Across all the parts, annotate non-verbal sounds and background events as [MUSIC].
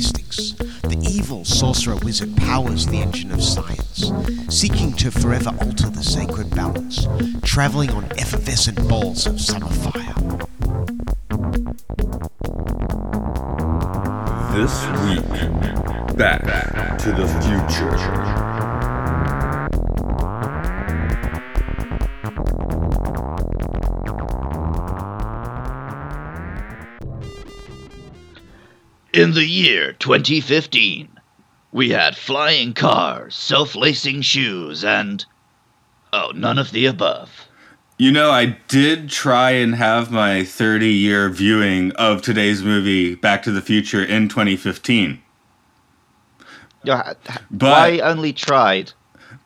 mystics, the evil sorcerer wizard powers the engine of science, seeking to forever alter the sacred balance, traveling on effervescent balls of summer fire. This week, Back to the Future. In the year 2015, we had flying cars, self lacing shoes, and. Oh, none of the above. You know, I did try and have my 30 year viewing of today's movie, Back to the Future, in 2015. Yeah, But- Why only tried?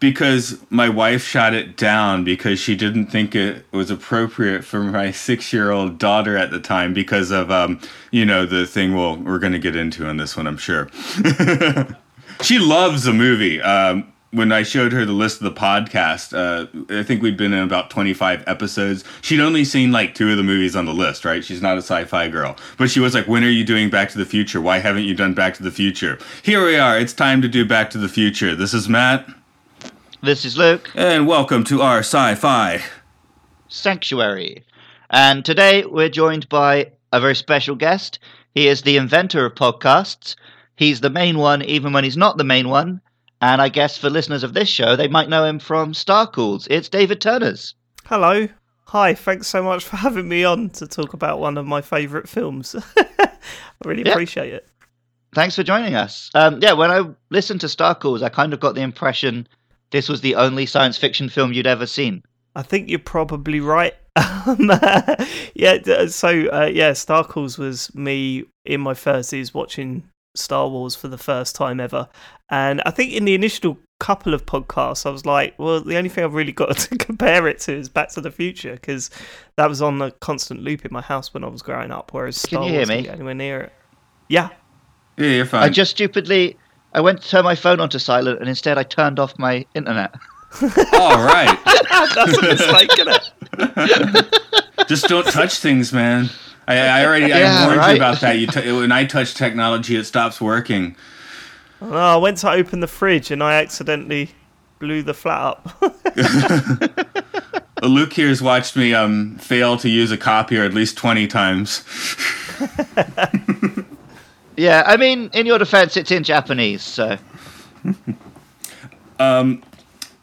Because my wife shot it down because she didn't think it was appropriate for my six year old daughter at the time because of, um, you know, the thing we'll, we're going to get into on this one, I'm sure. [LAUGHS] she loves the movie. Um, when I showed her the list of the podcast, uh, I think we'd been in about 25 episodes. She'd only seen like two of the movies on the list, right? She's not a sci fi girl. But she was like, When are you doing Back to the Future? Why haven't you done Back to the Future? Here we are. It's time to do Back to the Future. This is Matt, This is Luke, and welcome to our sci fi. Sanctuary. And today we're joined by a very special guest. He is the inventor of podcasts. He's the main one, even when he's not the main one. And I guess for listeners of this show, they might know him from Star Calls. It's David Turners. Hello. Hi, thanks so much for having me on to talk about one of my favourite films. [LAUGHS] I really Yeah. appreciate it. Thanks for joining us. Um, yeah, when I listened to Star Calls, I kind of got the impression this was the only science fiction film you'd ever seen. I think you're probably right. [LAUGHS] Um, [LAUGHS] yeah, so uh, yeah, Star Calls was me in my 30s watching Star Wars for the first time ever. And I think in the initial couple of podcasts, I was like, well, the only thing I've really got [LAUGHS] to compare it to is Back to the Future because that was on a constant loop in my house when I was growing up, whereas Can Star you hear Wars me? didn't anywhere near it. Yeah. Yeah, you're fine. I just stupidly, I went to turn my phone onto silent, and instead I turned off my internet. [LAUGHS] All right. [LAUGHS] That's a mistake, isn't it? [LAUGHS] just don't touch things, man. I, I already Yeah, I warned right. you about that. You t- when I touch technology, it stops working. Oh, I went to open the fridge and I accidentally blew the flat up. Luke here has watched me um, fail to use a copier at least 20 times. Yeah, I mean, in your defense, it's in Japanese, so. [LAUGHS] um.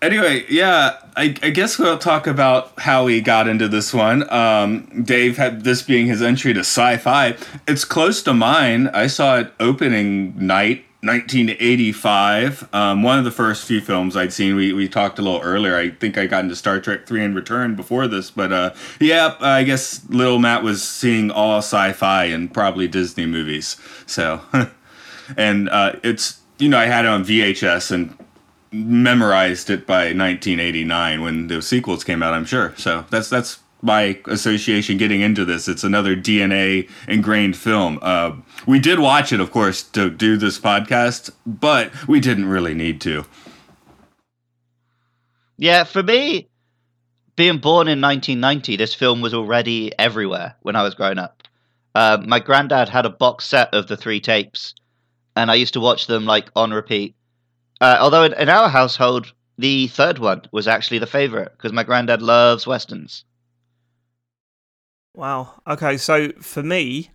Anyway, yeah, I, I guess we'll talk about how he got into this one. Um, Dave had this being his entry to sci fi. It's close to mine. I saw it opening night. 1985, um, one of the first few films I'd seen. We, we talked a little earlier. I think I got into Star Trek 3 in Return before this, but uh, yeah, I guess little Matt was seeing all sci fi and probably Disney movies. So, [LAUGHS] and uh, it's, you know, I had it on VHS and memorized it by 1989 when the sequels came out. I'm sure. So that's that's my association getting into this. It's another DNA ingrained film. Uh, we did watch it, of course, to do this podcast, but we didn't really need to. Yeah, for me, being born in 1990, this film was already everywhere when I was growing up. Uh, my granddad had a box set of the three tapes, and I used to watch them like on repeat. Uh, although in, in our household, the third one was actually the favorite because my granddad loves westerns. Wow. Okay, so for me,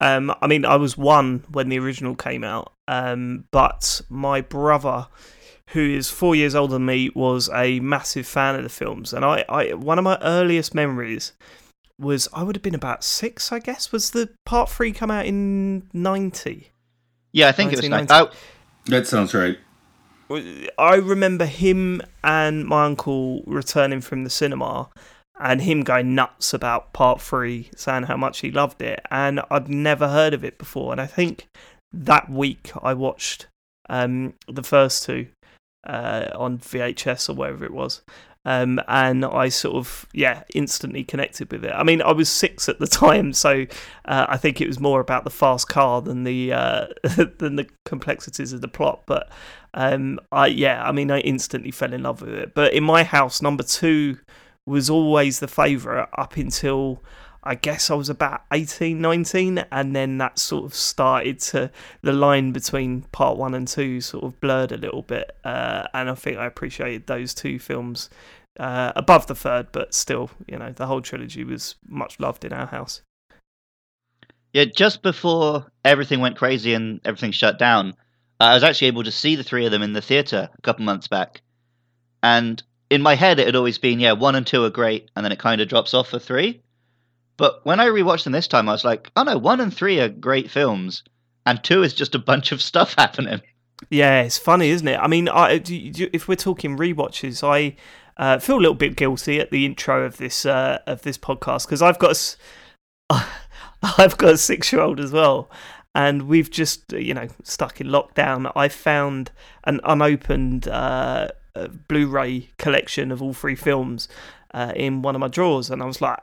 um, I mean, I was one when the original came out, um, but my brother, who is four years older than me, was a massive fan of the films, and I, I one of my earliest memories was I would have been about six, I guess. Was the part three come out in ninety? Yeah, I think it was ninety. 1990. Oh, That sounds right. I remember him and my uncle returning from the cinema and him going nuts about part three, saying how much he loved it. And I'd never heard of it before. And I think that week I watched um, the first two uh, on VHS or wherever it was. Um, and I sort of, yeah, instantly connected with it. I mean, I was six at the [LAUGHS] time, so uh, I think it was more about the fast car than the uh, [LAUGHS] than the complexities of the plot. But um, I, yeah, I mean, I instantly fell in love with it. But in my house, number two was always the favourite up until I guess I was about 18, 19, and then that sort of started to the line between part one and two sort of blurred a little bit. Uh, and I think I appreciated those two films uh, above the third, but still, you know, the whole trilogy was much loved in our house. Yeah, just before everything went crazy and everything shut down, I was actually able to see the three of them in the theatre a couple months back. And in my head, it had always been, yeah, one and two are great, and then it kind of drops off for three. But when I rewatched them this time, I was like, oh no, one and three are great films, and two is just a bunch of [LAUGHS] stuff happening. Yeah, it's funny, isn't it? I mean, I, if we're talking rewatches, I uh, feel a little bit guilty at the intro of this uh, of this podcast because I've got a, [LAUGHS] I've got a six year old as well, and we've just you know stuck in lockdown. I found an unopened Blu-ray collection of all three films uh, in one of my drawers, and I was like,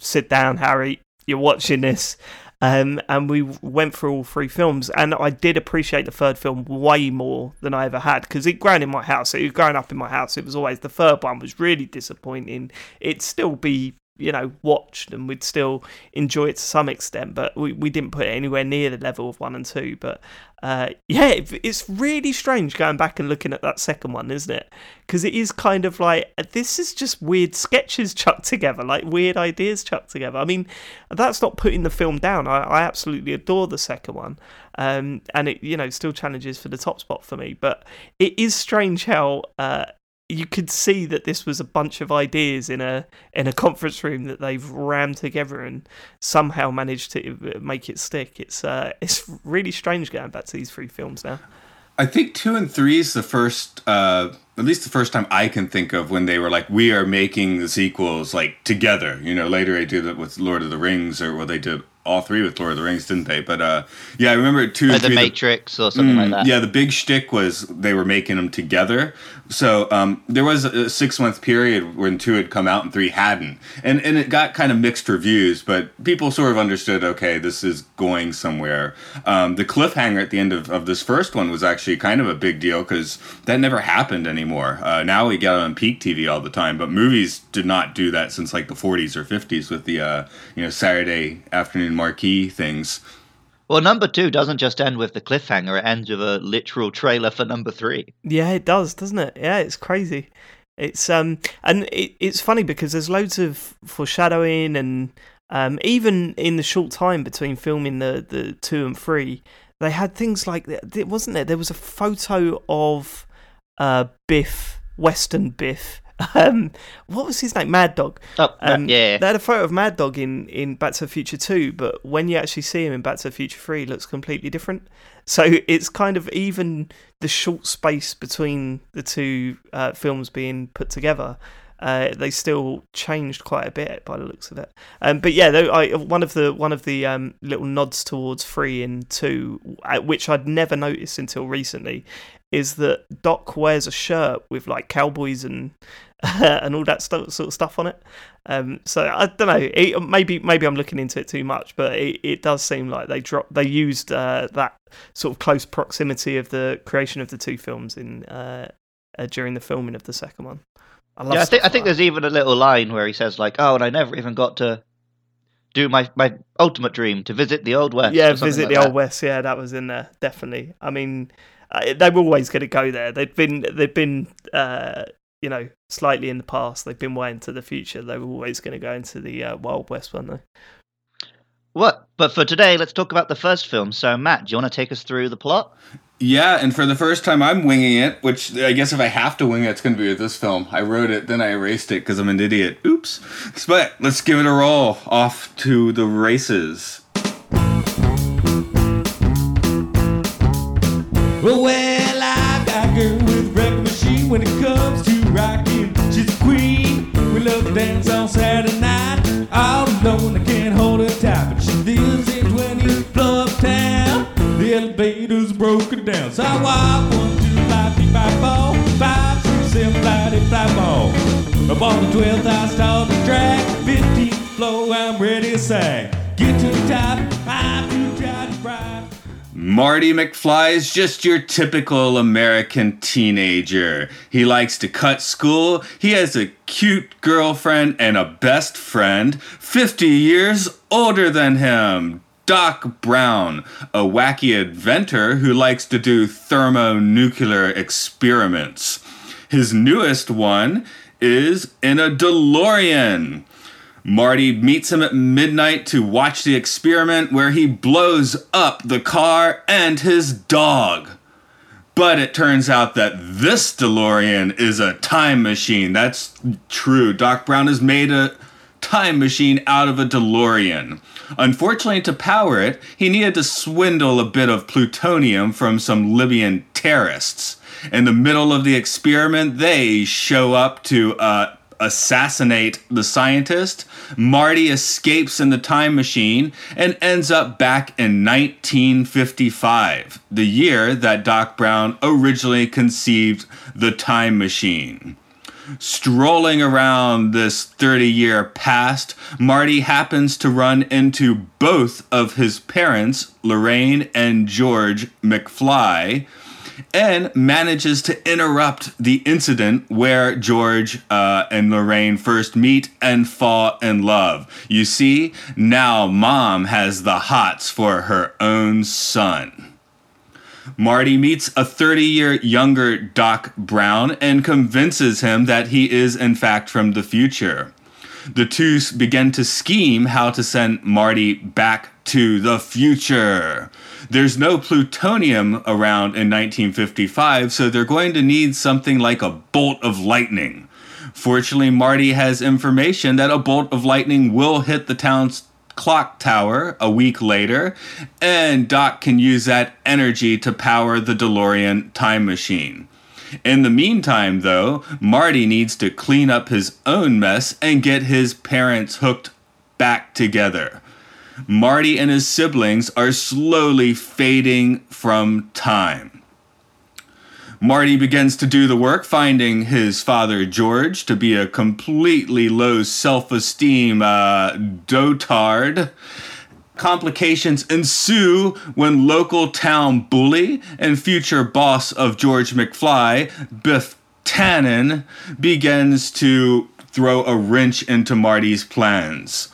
sit down, Harry, you're watching this. Um, and we went through all three films, and I did appreciate the third film way more than I ever had because it grown in my house. It was growing up in my house. It was always the third one was really disappointing. It'd still be you know watched and we'd still enjoy it to some extent but we, we didn't put it anywhere near the level of one and two. But uh, yeah it, it's really strange going back and looking at that second one isn't it? Because it is kind of like this is just weird sketches [LAUGHS] chucked together like weird ideas chucked together. I mean that's not putting the film down. I, I absolutely adore the second one. Um, and it you know still challenges for the top spot for me. But it is strange how uh, you could see that this was a bunch of ideas in a in a conference room that they've rammed together and somehow managed to make it stick. It's uh, it's really strange going back to these three films now. I think two and three is the first, uh, at least the first time I can think of when they were like, we are making the sequels like together. You know, later they did it with Lord of the Rings, or well, they did all three with Lord of the Rings, didn't they? But uh, yeah, I remember two. Or the three, Matrix the, or something mm, like that. Yeah, the big shtick was they were making them together. So um, there was a six month period when two had come out and three hadn't, and and it got kind of mixed reviews, but people sort of understood. Okay, this is going somewhere. Um, the cliffhanger at the end of, of this first one was actually kind of a big deal because that never happened anymore. Uh, now we get on peak TV all the time, but movies did not do that since like the 40s or 50s with the uh, you know Saturday afternoon marquee things. Well, number two doesn't just end with the cliffhanger; it ends with a literal trailer for number three. Yeah, it does, doesn't it? Yeah, it's crazy. It's um, and it, it's funny because there's loads of foreshadowing, and um, even in the short time between filming the the two and three, they had things like that. Wasn't there? There was a photo of uh Biff, Western Biff, [LAUGHS] um, what was his name? Mad Dog. Oh, um, yeah. They had a photo of Mad Dog in, in Back to the Future 2, but when you actually see him in Back to the Future 3, looks completely different. So it's kind of even the short space between the two uh, films being put together. Uh, they still changed quite a bit by the looks of it. Um, but yeah, I, one of the one of the um, little nods towards three and two, uh, which I'd never noticed until recently, is that Doc wears a shirt with like cowboys and [LAUGHS] and all that sort of stuff on it. Um, so I don't know. It, maybe maybe I'm looking into it too much, but it, it does seem like they dropped they used uh, that sort of close proximity of the creation of the two films in uh, uh, during the filming of the second one. I yeah, I think I think there's even a little line where he says like, "Oh, and I never even got to do my my ultimate dream to visit the old west." Yeah, visit like the that. old west. Yeah, that was in there definitely. I mean, uh, they were always going to go there. They've been they've been uh, you know slightly in the past. They've been way into the future. They were always going to go into the uh, Wild West, weren't they? What? But for today, let's talk about the first film. So, Matt, do you want to take us through the plot? Yeah, and for the first time, I'm winging it, which I guess if I have to wing it, it's going to be with this film. I wrote it, then I erased it because I'm an idiot. Oops. But let's give it a roll. Off to the races. Well, I got a girl with machine when it comes to rocking. She's a queen. We love to dance on Saturday night. All alone, I can't hold her tight, but she lives in 20 Club Town. The elevator's broken down. So I walk one, two, five, three, five, four, five, six, seven, five, eight, five, more. Up on the 12th, I start the track. 15th floor, I'm ready to sing. Get to the top, I'm too tired to ride. Marty McFly is just your typical American teenager. He likes to cut school, he has a cute girlfriend and a best friend, 50 years older than him. Doc Brown, a wacky inventor who likes to do thermonuclear experiments. His newest one is in a DeLorean. Marty meets him at midnight to watch the experiment where he blows up the car and his dog. But it turns out that this DeLorean is a time machine. That's true. Doc Brown has made a time machine out of a DeLorean. Unfortunately, to power it, he needed to swindle a bit of plutonium from some Libyan terrorists. In the middle of the experiment, they show up to uh, assassinate the scientist. Marty escapes in the time machine and ends up back in 1955, the year that Doc Brown originally conceived the time machine. Strolling around this 30 year past, Marty happens to run into both of his parents, Lorraine and George McFly, and manages to interrupt the incident where George uh, and Lorraine first meet and fall in love. You see, now mom has the hots for her own son. Marty meets a 30 year younger Doc Brown and convinces him that he is, in fact, from the future. The two begin to scheme how to send Marty back to the future. There's no plutonium around in 1955, so they're going to need something like a bolt of lightning. Fortunately, Marty has information that a bolt of lightning will hit the town's clock tower a week later, and Doc can use that energy to power the DeLorean time machine. In the meantime, though, Marty needs to clean up his own mess and get his parents hooked back together. Marty and his siblings are slowly fading from time. Marty begins to do the work, finding his father George to be a completely low self esteem uh, dotard. Complications ensue when local town bully and future boss of George McFly, Biff Tannen, begins to throw a wrench into Marty's plans.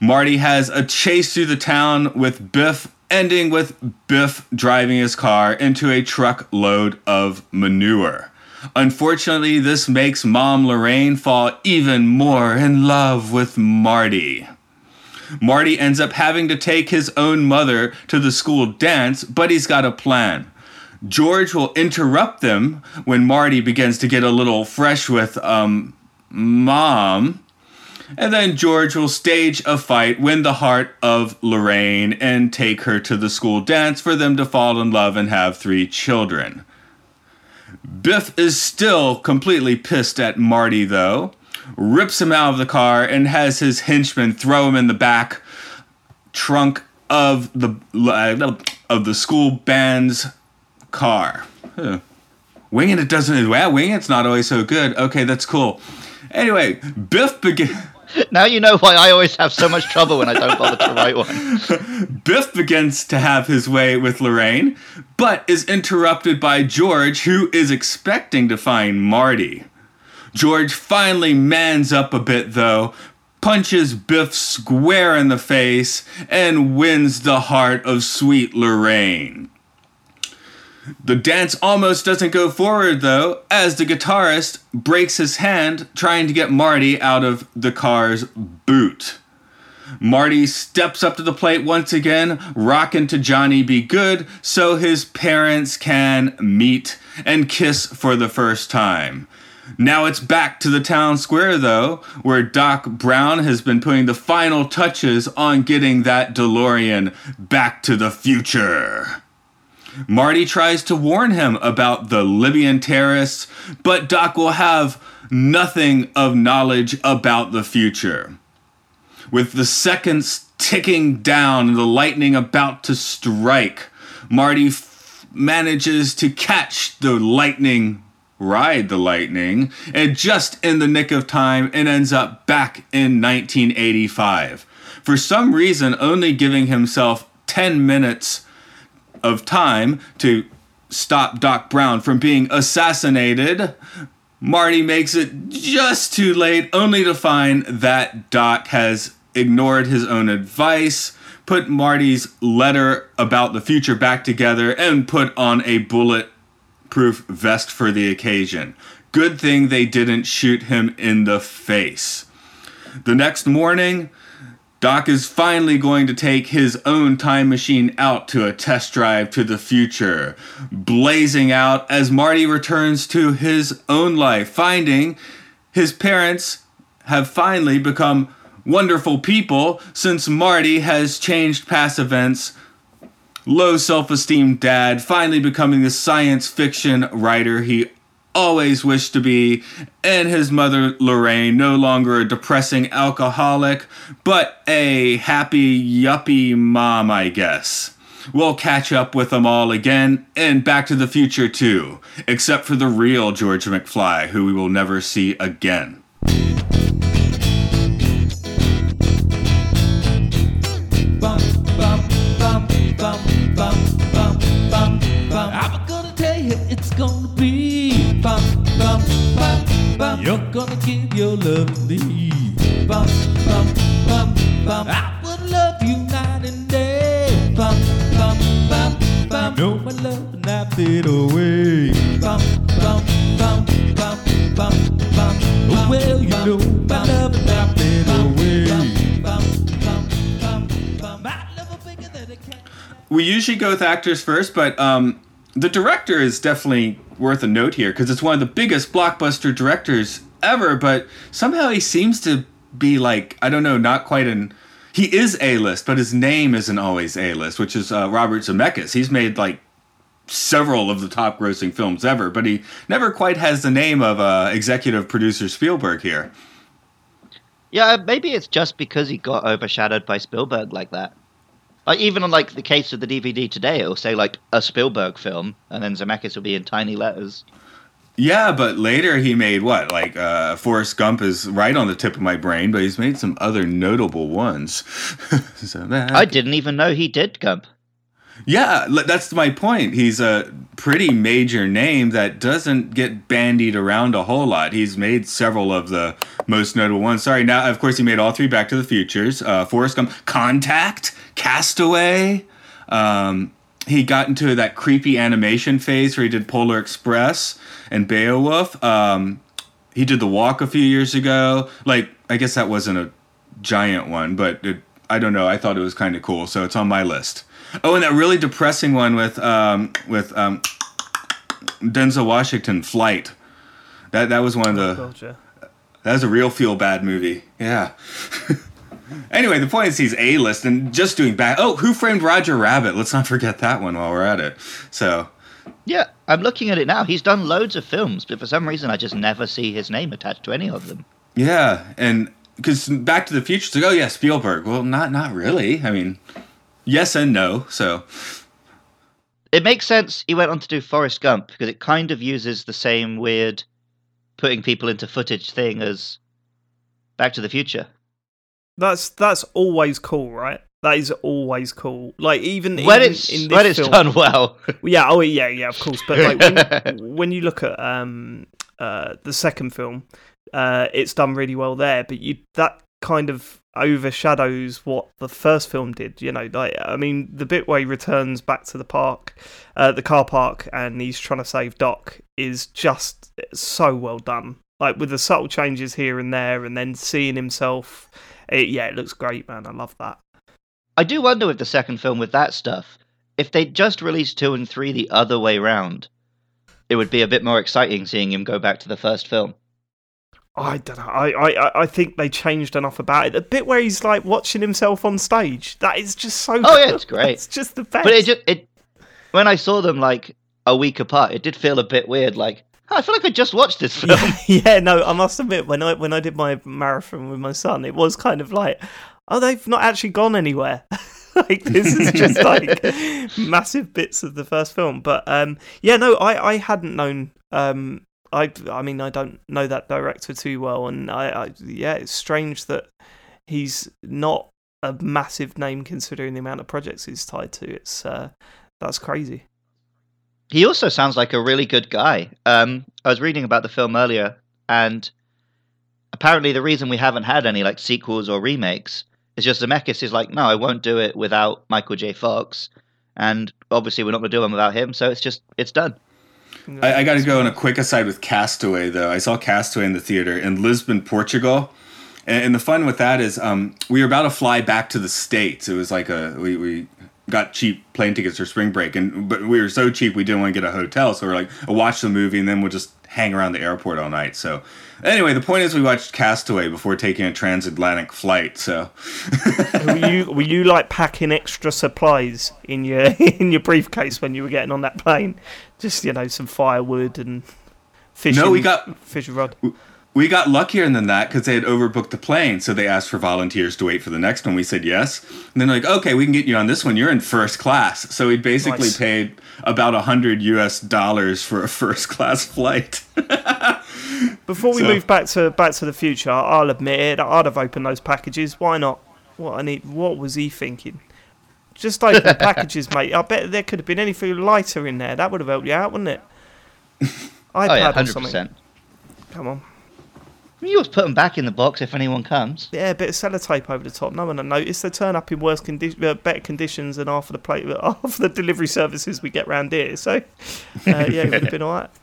Marty has a chase through the town with Biff ending with Biff driving his car into a truckload of manure. Unfortunately, this makes Mom Lorraine fall even more in love with Marty. Marty ends up having to take his own mother to the school dance, but he's got a plan. George will interrupt them when Marty begins to get a little fresh with um mom and then George will stage a fight, win the heart of Lorraine, and take her to the school dance for them to fall in love and have three children. Biff is still completely pissed at Marty, though, rips him out of the car, and has his henchman throw him in the back trunk of the uh, of the school band's car. Huh. Winging it doesn't. Well, winging it's not always so good. Okay, that's cool. Anyway, Biff begins. Now you know why I always have so much trouble when I don't bother to write one. [LAUGHS] Biff begins to have his way with Lorraine, but is interrupted by George, who is expecting to find Marty. George finally mans up a bit, though, punches Biff square in the face, and wins the heart of sweet Lorraine. The dance almost doesn't go forward though, as the guitarist breaks his hand trying to get Marty out of the car's boot. Marty steps up to the plate once again, rocking to Johnny B. Goode, so his parents can meet and kiss for the first time. Now it's back to the town square, though, where Doc Brown has been putting the final touches on getting that DeLorean back to the future. Marty tries to warn him about the Libyan terrorists, but Doc will have nothing of knowledge about the future. With the seconds ticking down and the lightning about to strike, Marty f- manages to catch the lightning, ride the lightning, and just in the nick of time, and ends up back in 1985. For some reason, only giving himself 10 minutes of time to stop Doc Brown from being assassinated. Marty makes it just too late, only to find that Doc has ignored his own advice, put Marty's letter about the future back together, and put on a bulletproof vest for the occasion. Good thing they didn't shoot him in the face. The next morning, Doc is finally going to take his own time machine out to a test drive to the future, blazing out as Marty returns to his own life, finding his parents have finally become wonderful people since Marty has changed past events. Low self esteem dad finally becoming the science fiction writer he always wished to be, and his mother Lorraine no longer a depressing alcoholic, but a happy yuppie mom, I guess. We'll catch up with them all again in Back to the Future too, except for the real George McFly, who we will never see again. You're gonna give your love to me. Bum, bum, bum, bum. I would love you night and day. Bum, bum, bum, bum. No, my love not fade away. Bum, bum, bum, bum, bum, bum. Oh, well, you know my love not fade away. Bum, bum, bum, bum. My love bigger than a cat. we usually go with actors first, but um, the director is definitely worth a note here because it's one of the biggest blockbuster directors ever. But somehow he seems to be like I don't know, not quite an. He is a list, but his name isn't always a list, which is uh, Robert Zemeckis. He's made like several of the top grossing films ever, but he never quite has the name of uh, executive producer Spielberg here. Yeah, maybe it's just because he got overshadowed by Spielberg like that. Like even on like the case of the DVD today, it'll say like a Spielberg film, and then Zemeckis will be in tiny letters. Yeah, but later he made what? Like uh, Forrest Gump is right on the tip of my brain, but he's made some other notable ones. [LAUGHS] so that, I didn't even know he did Gump. Yeah, that's my point. He's a pretty major name that doesn't get bandied around a whole lot. He's made several of the most notable ones. Sorry, now of course he made all three Back to the Futures. Uh, Forrest Gump, Contact, Castaway. Um, he got into that creepy animation phase where he did Polar Express and Beowulf. Um, he did The Walk a few years ago. Like, I guess that wasn't a giant one, but it, I don't know. I thought it was kind of cool, so it's on my list. Oh, and that really depressing one with um, with um, Denzel Washington, Flight. That that was one of the Gotcha. that was a real feel bad movie. Yeah. [LAUGHS] anyway, the point is he's A list and just doing bad. Oh, Who Framed Roger Rabbit? Let's not forget that one while we're at it. So Yeah, I'm looking at it now. He's done loads of films, but for some reason I just never see his name attached to any of them. yeah, and because Back to the Future, it's like, oh yeah, Spielberg. Well, not not really. I mean, yes and no. So It makes sense he went on to do Forrest Gump because it kind of uses the same weird putting people into footage thing as Back to the Future. That's that's always cool, right? That is always cool. Like even When even it's in this when it's film, done well. [LAUGHS] Yeah, oh yeah, yeah, of course. But like when, [LAUGHS] when you look at um uh the second film, uh it's done really well there, but you that kind of overshadows what the first film did, you know, like I mean the bit where he returns back to the park, uh the car park and he's trying to save Doc is just so well done. Like with the subtle changes here and there and then seeing himself it, yeah, it looks great, man. I love that. I do wonder with the second film with that stuff, if they just released two and three the other way round, it would be a bit more exciting seeing him go back to the first film. I don't know. I, I, I think they changed enough about it. The bit where he's like watching himself on stage, that is just so. Oh, yeah, [LAUGHS] it's great. It's just the best. But it just it when I saw them like a week apart, it did feel a bit weird. Like "Huh, I feel like I just watched this [LAUGHS] film. yeah, [LAUGHS] yeah, no, I must admit when I when I did my marathon with my son, it was kind of like, oh, they've not actually gone anywhere. [LAUGHS] like this is just like massive bits of the first film. But um, yeah, no, I I hadn't known. Um, I I mean I don't know that director too well, and I, I yeah, it's strange that he's not a massive name considering the amount of projects he's tied to. It's uh, that's crazy. He also sounds like a really good guy. Um, I was reading about the film earlier, and apparently the reason we haven't had any like sequels or remakes is just Zemeckis is like, no, I won't do it without Michael J. Fox, and obviously we're not going to do one without him. So it's just it's done. I, I got to go on a quick aside with Castaway though. I saw Castaway in the theater in Lisbon, Portugal. And, and the fun with that is um, we were about to fly back to the states. It was like a we, we got cheap plane tickets for spring break, and but we were so cheap we didn't want to get a hotel, so we are like, I'll watch the movie and then we'll just hang around the airport all night. So anyway, the point is we watched Castaway before taking a transatlantic flight. So [LAUGHS] were you were you like packing extra supplies in your [LAUGHS] in your briefcase when you were getting on that plane? Just you know some firewood and fishing. No, we got fishing rod. We got luckier than that because they had overbooked the plane, so they asked for volunteers to wait for the next one. We said yes, and then like, okay, we can get you on this one. You're in first class, so we basically Nice. paid about a hundred U.S. dollars for a [LAUGHS] first class flight. [LAUGHS] Before we So- move back to Back to the Future, I'll admit it. I'd have opened those packages. Why not? What I need. What was he thinking? Just open the [LAUGHS] packages, mate. I bet there could have been anything lighter in there. That would have helped you out, wouldn't it? iPad Oh yeah, or hundred something. Come on. You always put them back in the box if anyone comes. Yeah, a bit of sellotape over the top. No one will notice. They turn up in worse condi- uh, better conditions than half of the plate, [LAUGHS] half of the delivery services we get round here. So, uh, yeah, it would have been all right. [LAUGHS]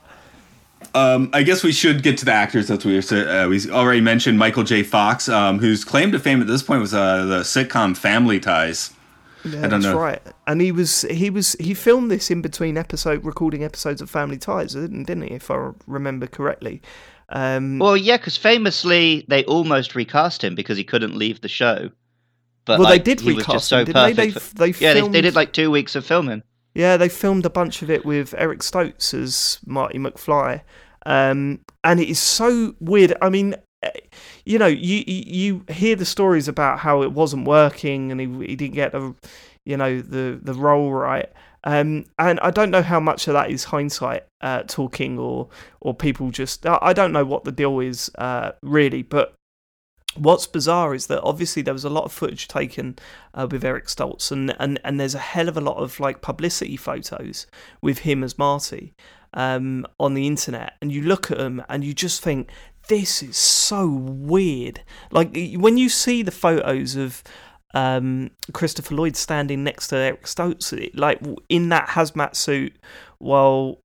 Um, I guess we should get to the actors. That's what we were, uh, we already mentioned Michael J. Fox, um, whose claim to fame at this point was uh, the sitcom Family Ties. Yeah, don't that's know. right. And he was he was he filmed this in between episode recording episodes of Family Ties, didn't didn't he? If I remember correctly. Um, Well, yeah, because famously they almost recast him because he couldn't leave the show. But Well, they did he was recast just so him, didn't they? They- for- they yeah, they, they filmed- did like two weeks of filming. Yeah, they filmed a bunch of it with Eric Stoltz as Marty McFly, um, and it is so weird. I mean, eh, you know, you you you hear the stories about how it wasn't working and he he didn't get the, you know, the the role right. Um, and I don't know how much of that is hindsight uh, talking or or people just I don't know what the deal is uh, really, but what's bizarre is that obviously there was a lot of footage taken uh, with Eric Stoltz, and, and and there's a hell of a lot of like publicity photos with him as Marty um, on the internet, and you look at them and you just think this is so weird. Like when you see the photos of um, Christopher Lloyd standing next to Eric it- like in that hazmat suit, while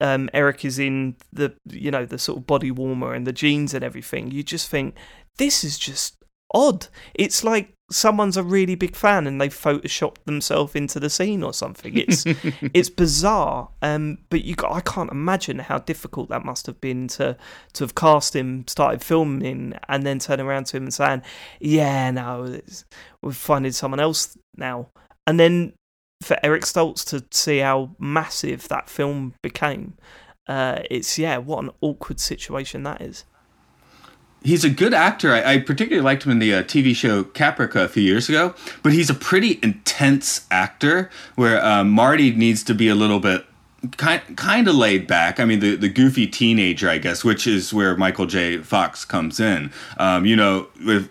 um, Eric is in the you know the sort of body warmer and the jeans and everything, you just think this is just odd. It's like someone's a really big fan and they photoshopped themselves into the scene or something. It's [LAUGHS] it's bizarre. Um, but you I can't imagine how difficult that must have been to to have cast him, started filming, and then turn around to him and saying, "Yeah, no, it's, we're finding someone else now." And then for Eric Stoltz to see how massive that film became, uh, it's yeah, what an awkward situation that is. He's a good actor. I, I particularly liked him in the uh, TV show Caprica a few years ago, but he's a pretty intense actor where um, Marty needs to be a little bit kind kind of laid back. I mean, the, the goofy teenager, I guess, which is where Michael J. Fox comes in. Um, you know, with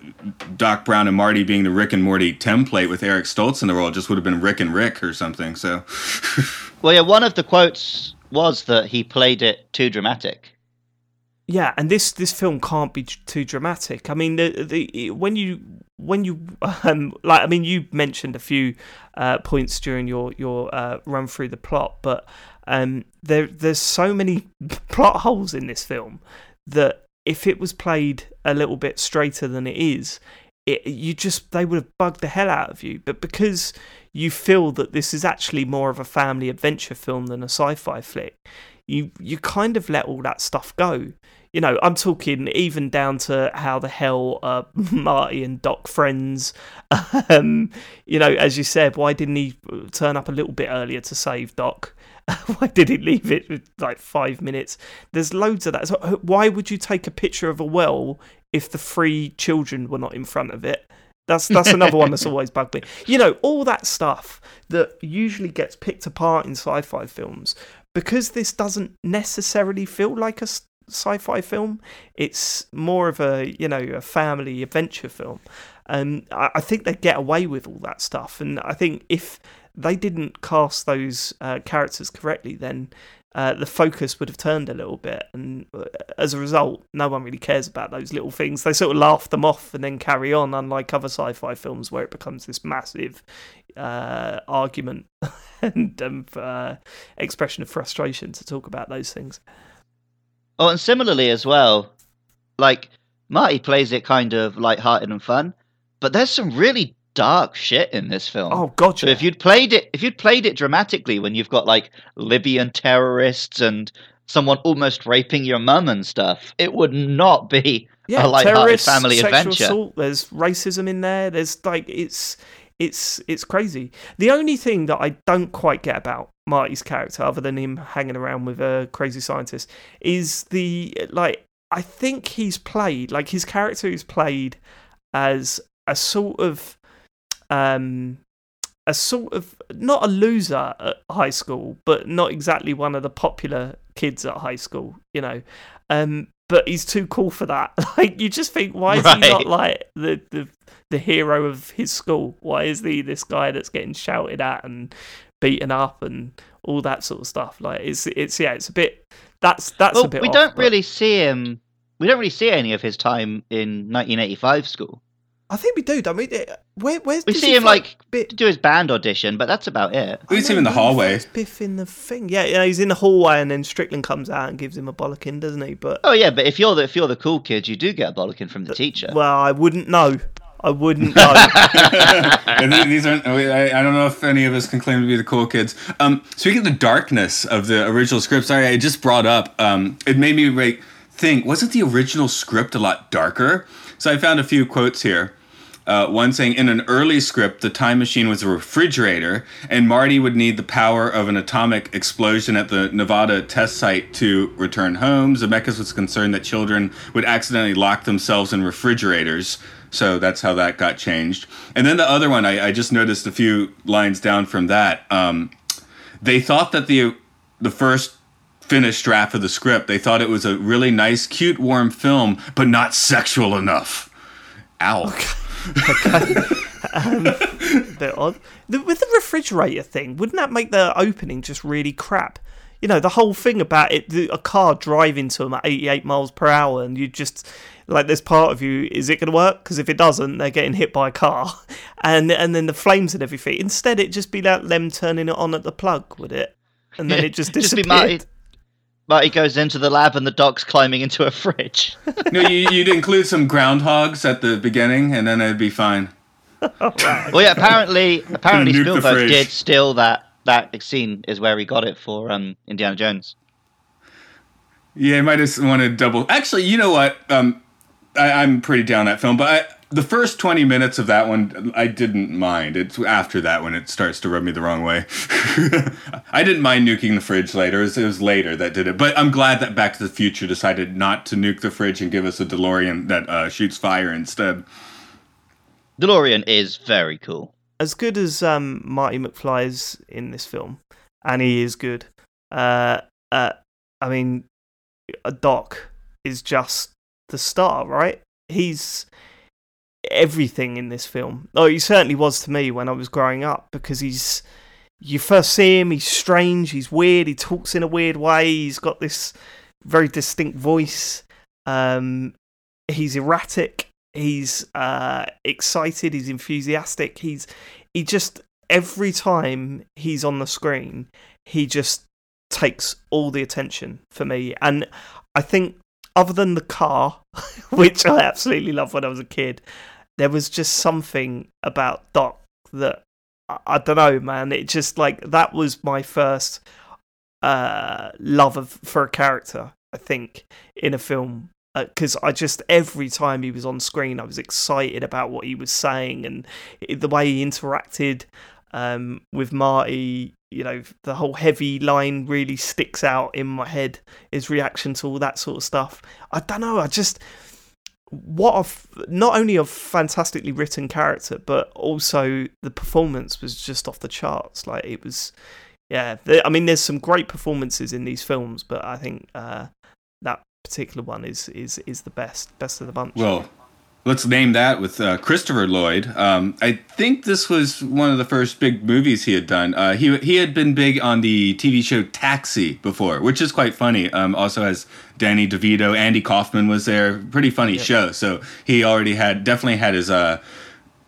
Doc Brown and Marty being the Rick and Morty template with Eric Stoltz in the role, just would have been Rick and Rick or something. So, [LAUGHS] Well, yeah, one of the quotes was that he played it too dramatic. Yeah, and this this film can't be too dramatic. I mean, the the when you when you [LAUGHS] um like I mean you mentioned a few uh, points during your your uh, run through the plot, but um there there's so many [LAUGHS] plot holes in this film that if it was played a little bit straighter than it is, it you just they would have bugged the hell out of you. But because you feel that this is actually more of a family adventure film than a sci-fi flick, you you kind of let all that stuff go. You know, I'm talking even down to how the hell uh, [LAUGHS] Marty and Doc friends. Um, you know, as you said, why didn't he turn up a little bit earlier to save Doc? [LAUGHS] why did he leave it like five minutes? There's loads of that. So uh, why would you take a picture of a well if the three children were not in front of it? That's that's another one that's always bugged me. You know, all that stuff that usually gets picked apart in sci-fi films because this doesn't necessarily feel like a sci-fi film. It's more of a you know a family adventure film. Um, I, I think they get away with all that stuff, and I think if they didn't cast those uh, characters correctly, then uh, the focus would have turned a little bit, and uh, as a result, no one really cares about those little things. They sort of laugh them off and then carry on, unlike other sci-fi films where it becomes this massive uh, argument [LAUGHS] and um, uh, expression of frustration to talk about those things. Oh, and similarly as well, like Marty plays it kind of light-hearted and fun, but there's some really dark shit in this film. Oh God, So if you'd played it, if you'd played it dramatically, when you've got like Libyan terrorists and someone almost raping your mum and stuff, it would not be yeah, a light-hearted family sexual adventure. assault. There's racism in there. There's like it's it's it's crazy. The only thing that I don't quite get about Marty's character, other than him hanging around with a crazy scientist, is the like I think he's played like his character is played as a sort of um a sort of not a loser at high school, but not exactly one of the popular kids at high school, you know. Um, but he's too cool for that. [LAUGHS] Like you just think, why is he not like the, the the hero of his school? Why is he this guy that's getting shouted at and beaten up and all that sort of stuff? Like it's it's yeah, it's a bit that's that's well, a bit. we off, don't but really see him. We don't really see any of his time in 1985 school. I think we do. Don't we? Eh, Where where's We see him like bit do his band audition, but that's about it. We I see him in the hallway. fuck's Biff in the thing. Yeah, yeah, he's in the hallway, and then Strickland comes out and gives him a bollocking, doesn't he? But Oh yeah, but if you're the if you're the cool kid, you do get a bollocking from the teacher. well, I wouldn't know. I wouldn't. [LAUGHS] These aren't. I, I don't know if any of us can claim to be the cool kids. Um, speaking of the darkness of the original script, sorry, I just brought up. Um, it made me like, think: wasn't the original script a lot darker? So I found a few quotes here. Uh, one saying, in an early script, the time machine was a refrigerator, and Marty would need the power of an atomic explosion at the Nevada test site to return home. Zemeckis was concerned that children would accidentally lock themselves in refrigerators, so that's how that got changed. And then the other one, I, I just noticed a few lines down from that. Um, they thought that the the first finished draft of the script, they thought it was a really nice, cute, warm film, but not sexual enough. Ow. bit odd. The, with the refrigerator thing, wouldn't that make the opening just really crap? You know, the whole thing about it, the, a car driving to them at 88 miles per hour, and you just like, this part of you, is it going to work? Because if it doesn't, they're getting hit by a car, [LAUGHS] and and then the flames and everything. Instead, it just be like them turning it on at the plug, would it? And then it just [LAUGHS] Just be disappeared. Marty. Marty goes into the lab and the doc's climbing into a fridge. [LAUGHS] no, you, you'd include some groundhogs at the beginning, and then it'd be fine. well, yeah, apparently, apparently Spielberg did steal that that scene is where he got it for um, Indiana Jones. Yeah, I might just want to double. Actually, you know what? Um, I, I'm pretty down that film, but I, the first 20 minutes of that one, I didn't mind. It's after that when it starts to rub me the wrong way. [LAUGHS] I didn't mind nuking the fridge later. It was, it was later that did it. But I'm glad that Back to the Future decided not to nuke the fridge and give us a DeLorean that uh, shoots fire instead. DeLorean is very cool. as good as um, Marty McFly is in this film, and he is good. Uh, uh, I mean, a Doc is just the star, right? He's everything in this film. Oh, he certainly was to me when I was growing up because he's. You first see him, he's strange, he's weird, he talks in a weird way, he's got this very distinct voice. Um, he's erratic, he's uh, excited, he's enthusiastic, he's he just every time he's on the screen, he just takes all the attention for me. And I think other than the car, [LAUGHS] which I absolutely loved when I was a kid, there was just something about Doc that I, I don't know, man. It just like that was my first uh, love of for a character. I think in a film because I just every time he was on screen, I was excited about what he was saying and the way he interacted um, with Marty. You know, the whole heavy line really sticks out in my head. His reaction to all that sort of stuff. I don't know. I just what a not only a fantastically written character, but also the performance was just off the charts. Like it was, yeah. I mean, there's some great performances in these films, but I think uh, that particular one is is is the best best of the bunch. Well, let's name that with uh, Christopher Lloyd. Um, I think this was one of the first big movies he had done. Uh, he he had been big on the TV show Taxi before, which is quite funny. Um, also has Danny DeVito, Andy Kaufman was there. Pretty funny show. So he already had definitely had his uh,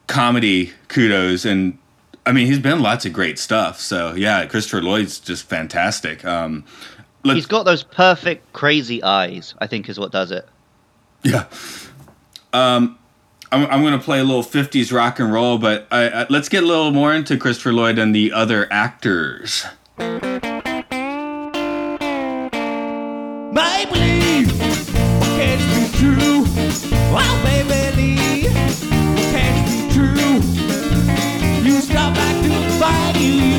comedy kudos and. I mean, he's been lots of great stuff. So yeah, Christopher Lloyd's just fantastic. Um, He's got those perfect crazy eyes. I think is what does it. Yeah. Um, I'm, I'm going to play a little 50s rock and roll, but I, I, let's get a little more into Christopher Lloyd and the other actors. Make believe, can't be true. Oh, baby, can't be true. You stop you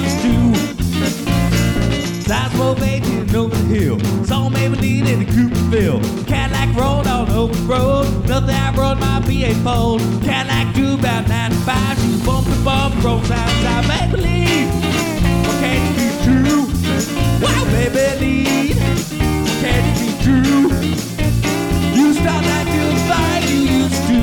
in the Cooperville. Cadillac rolled on the road. Nothing I rode my V8 fold. Cadillac do about 95. She was bump to bump, roll side to side. Maybellene, can't be true. Wow, Maybellene can't be true. You start like you fight you used to.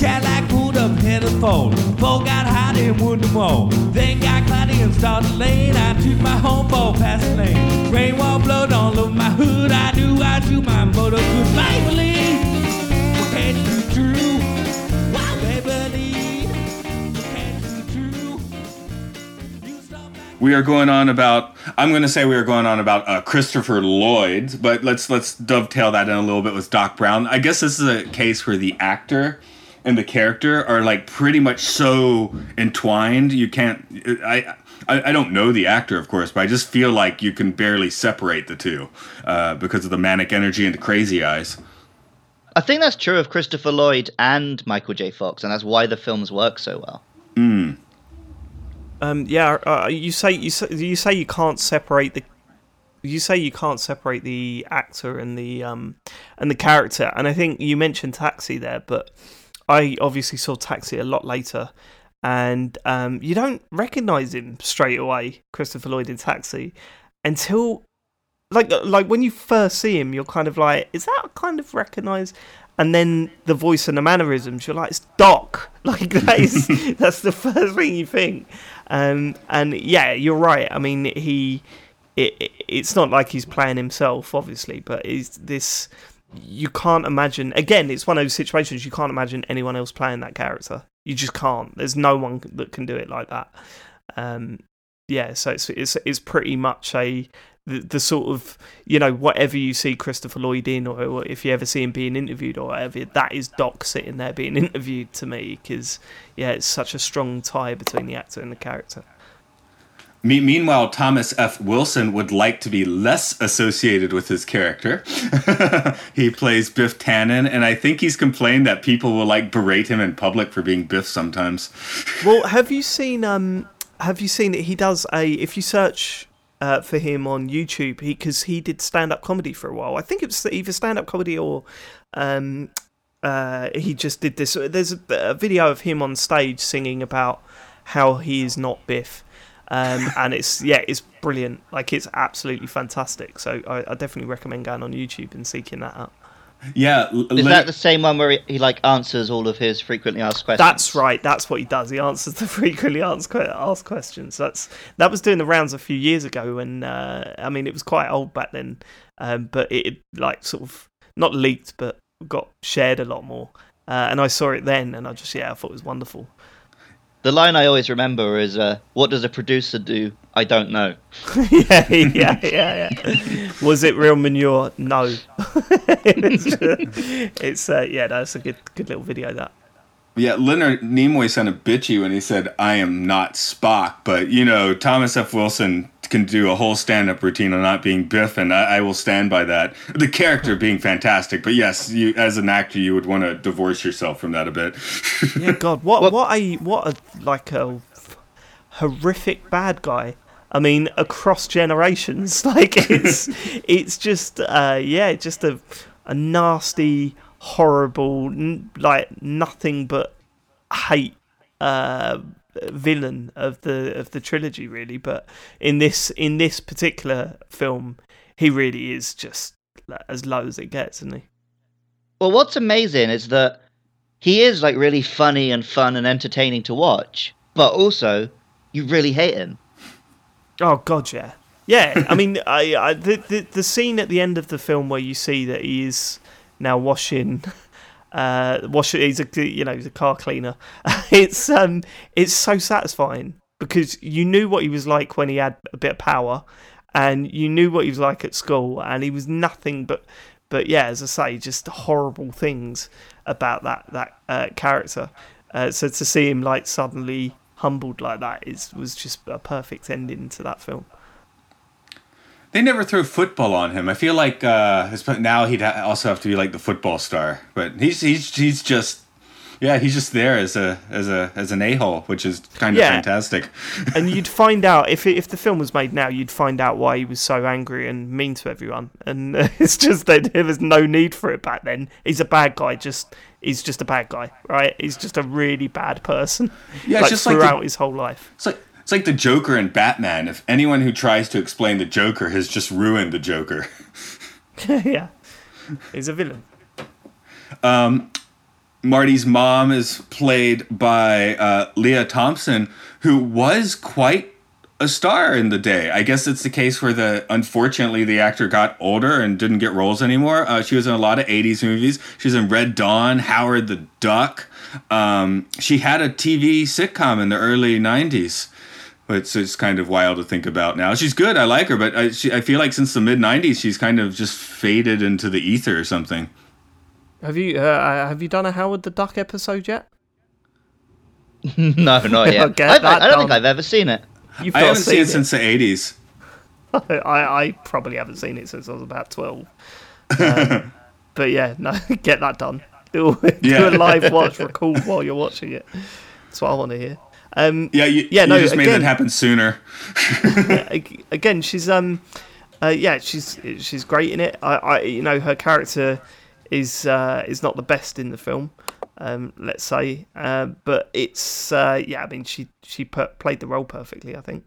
Cadillac pulled up head of phone. Phone got hot won't. Then got cloudy and started lane. I my home ball past the lane. Rain wall blowed all over my hood. I I drew my motor good. Back. We are going on about. I'm going to say we are going on about uh, Christopher Lloyd, but let's let's dovetail that in a little bit with Doc Brown. I guess this is a case where the actor and the character are like pretty much so entwined. You can't. I. I, I don't know the actor, of course, but I just feel like you can barely separate the two uh, because of the manic energy and the crazy eyes. I think that's true of Christopher Lloyd and Michael J. Fox, and that's why the films work so well. Um, yeah, uh, you say you say you say you can't separate the you say you can't separate the actor and the um and the character, and I think you mentioned Taxi there, but I obviously saw Taxi a lot later, and um, you don't recognize him straight away, Christopher Lloyd in Taxi, until like like when you first see him, you're kind of like, is that kind of recognized? And then the voice and the mannerisms, you're like, it's Doc. [LAUGHS] Like that is [LAUGHS] that's the first thing you think. Um, and yeah, you're right. I mean, he it, it, it's not like he's playing himself, obviously, but is this you can't imagine. Again, it's one of those situations you can't imagine anyone else playing that character. You just can't. There's no one that can do it like that. Um, yeah, so it's it's it's pretty much a the, the sort of you know whatever you see Christopher Lloyd in, or, or if you ever see him being interviewed or whatever, that is Doc sitting there being [LAUGHS] interviewed to me because yeah, it's such a strong tie between the actor and the character. Me- meanwhile, Thomas F. Wilson would like to be less associated with his character. [LAUGHS] he plays Biff Tannen, and I think he's complained that people will like berate him in public for being Biff sometimes. [LAUGHS] Well, have you seen um have you seen it? He does a if you search uh, for him on YouTube, he because he did stand up comedy for a while. I think it was either stand up comedy or um uh he just did this. There's a, a video of him on stage singing about how he is not Biff. Um, [LAUGHS] and it's yeah, it's brilliant. Like it's absolutely fantastic. So I, I definitely recommend going on YouTube and seeking that out. Yeah, l- Is let- that the same one where he, he like answers all of his frequently asked questions? That's right. That's what he does. He answers the [LAUGHS] frequently asked, asked questions. That's that was doing the rounds a few years ago, and uh, I mean it was quite old back then, um, but it, it like sort of not leaked, but got shared a lot more. Uh, and I saw it then, and I just yeah, I thought it was wonderful. The line I always remember is, uh, "What does a producer do? I don't know." [LAUGHS] yeah, yeah, yeah, yeah. Was it real manure? No. [LAUGHS] it's it's uh, yeah, that's a good good little video. That Yeah, Leonard Nimoy sounded bitchy when he said, I am not Spock. But, you know, Thomas F. Wilson can do a whole stand up routine on not being Biff, and I, I will stand by that. The character being fantastic. But yes, you as an actor, you would want to divorce yourself from that a bit. [LAUGHS] yeah, God, what Well- what a what a like a horrific bad guy. I mean, across generations, [LAUGHS] like it's it's just uh, yeah, just a a nasty, horrible, n- like nothing but hate uh, villain of the of the trilogy, really. But in this in this particular film, he really is just like, as low as it gets, isn't he? Well, what's amazing is that he is like really funny and fun and entertaining to watch, but also you really hate him. Oh God, yeah, yeah. I mean, [LAUGHS] I, I the, the the scene at the end of the film where you see that he is now washing, [LAUGHS] uh, washing. He's a you know he's a car cleaner. [LAUGHS] it's um it's so satisfying because you knew what he was like when he had a bit of power, and you knew what he was like at school, and he was nothing but. But yeah, as I say, just horrible things about that that uh, character. Uh, so to see him like suddenly humbled like that is was just a perfect ending to that film. They never throw football on him. I feel like uh, now he'd ha- also have to be like the football star, but he's he's he's just yeah he's just there as a as a as an a hole, which is kind of Yeah. fantastic. and you'd find out if it, if the film was made now, you'd find out why he was so angry and mean to everyone. And [LAUGHS] it's just that there was no need for it back then. He's a bad guy. Just he's just a bad guy, right? He's just a really bad person. Yeah, it's like, just like throughout the- his whole life. It's like it's like the Joker and Batman. If anyone who tries to explain the Joker has just ruined the Joker. [LAUGHS] yeah, he's a villain. Marty's mom is played by uh, Lea Thompson, who was quite a star in the day. I guess it's the case where the unfortunately the actor got older and didn't get roles anymore. Uh, she was in a lot of '80s movies. She was in Red Dawn, Howard the Duck. Um, she had a TV sitcom in the early '90s. It's it's kind of wild to think about now. She's good. I like her, but I, she, I feel like since the mid '90s, she's kind of just faded into the ether or something. Have you uh, have you done a Howard the Duck episode yet? [LAUGHS] no, not yet. [LAUGHS] Get I, I, I don't think. I've ever seen it. You've I not haven't seen it it. since the '80s. [LAUGHS] I, I probably haven't seen it since I was about 12. Um, but yeah, no, get that done. Do, do Yeah. a live watch, record while you're watching it. That's what I want to hear. Um, Yeah, you, Yeah, you no, just made again- that happen sooner. [LAUGHS] [LAUGHS] again, she's um, uh, yeah, she's she's great in it. I, I you know, her character is uh, is not the best in the film, um, let's say, uh, but it's uh, yeah. I mean, she she per- played the role perfectly. I think.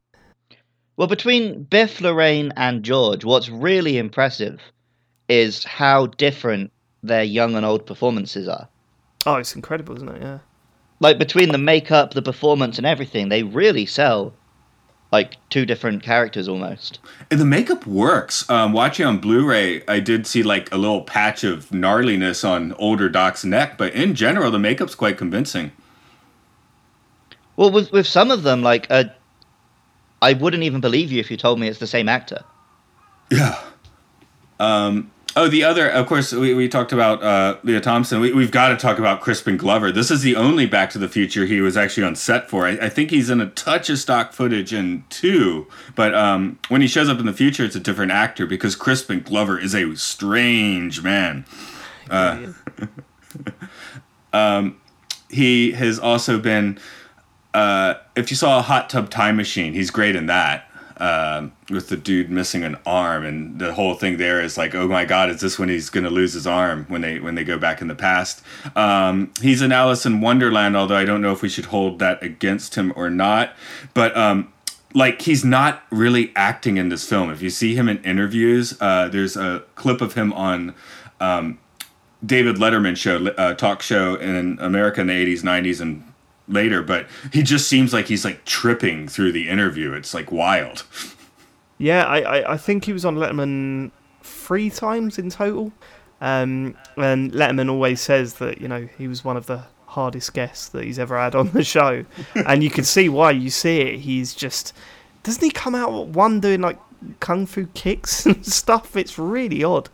Well, between Biff, Lorraine, and George, what's really impressive is how different their young and old performances are. Oh, it's incredible, isn't it? Yeah. Like between the makeup, the performance, and everything, they really sell like two different characters almost. And the makeup works. Um, watching on Blu-ray, I did see like a little patch of gnarliness on older Doc's neck, but in general, the makeup's quite convincing. Well, with with some of them, like uh, I wouldn't even believe you if you told me it's the same actor. Yeah. Um, oh, the other, of course, we, we talked about uh, Lea Thompson. We, we've got to talk about Crispin Glover. This is the only Back to the Future he was actually on set for. I, I think he's in a touch of stock footage in two, but um, when he shows up in the future, it's a different actor because Crispin Glover is a strange man. Uh, [LAUGHS] he has also been uh, if you saw a hot tub time machine he's great in that um, with the dude missing an arm and the whole thing there is like oh my god is this when he's to lose his arm when they when they go back in the past? Um, he's in alice in wonderland although i don't know if we should hold that against him or not but um, like he's not really acting in this film. If you see him in interviews uh, there's a clip of him on David Letterman show, uh, talk show in America in the 80s, 90s, and later, but he just seems like he's like tripping through the interview. It's like wild. Yeah, I, I, I think he was on Letterman three times in total. Um, and Letterman always says that, you know, he was one of the hardest guests that he's ever had on the show. [LAUGHS] and you can see why you see it. He's just. Doesn't he come out one doing like kung fu kicks [LAUGHS] and stuff? It's really odd.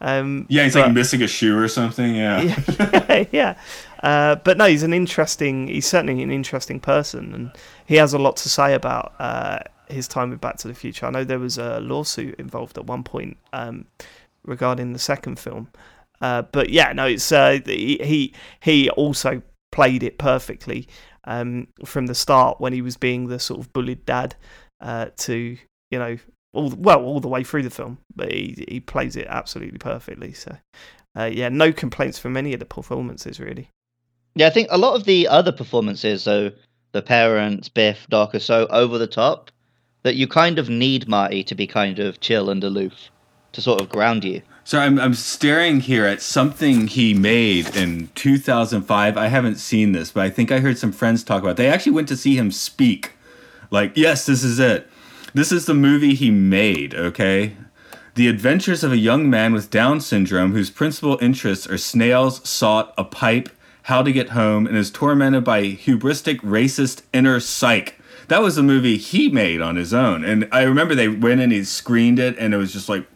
Um, Yeah, he's but- like missing a shoe or something. Yeah. [LAUGHS] yeah, yeah. Uh, but no, he's an interesting. He's certainly an interesting person, and he has a lot to say about uh, his time with Back to the Future. I know there was a lawsuit involved at one point um, regarding the second film, uh, but yeah, no, it's uh, he he- also played it perfectly um, from the start when he was being the sort of bullied dad uh, to you know all well all the way through the film, but he he plays it absolutely perfectly. So uh, yeah, no complaints from any of the performances really. Yeah, I think a lot of the other performances, so the parents, Biff, Doc, are so over the top that you kind of need Marty to be kind of chill and aloof to sort of ground you. So I'm I'm staring here at something he made in 2005. I haven't seen this, but I think I heard some friends talk about. It. They actually went to see him speak. Like, yes, this is it. This is the movie he made, okay? The adventures of a young man with Down syndrome whose principal interests are snails, salt, a pipe, how to get home, and is tormented by hubristic, racist inner psych. That was a movie he made on his own. And I remember they went and he screened it, and it was just like,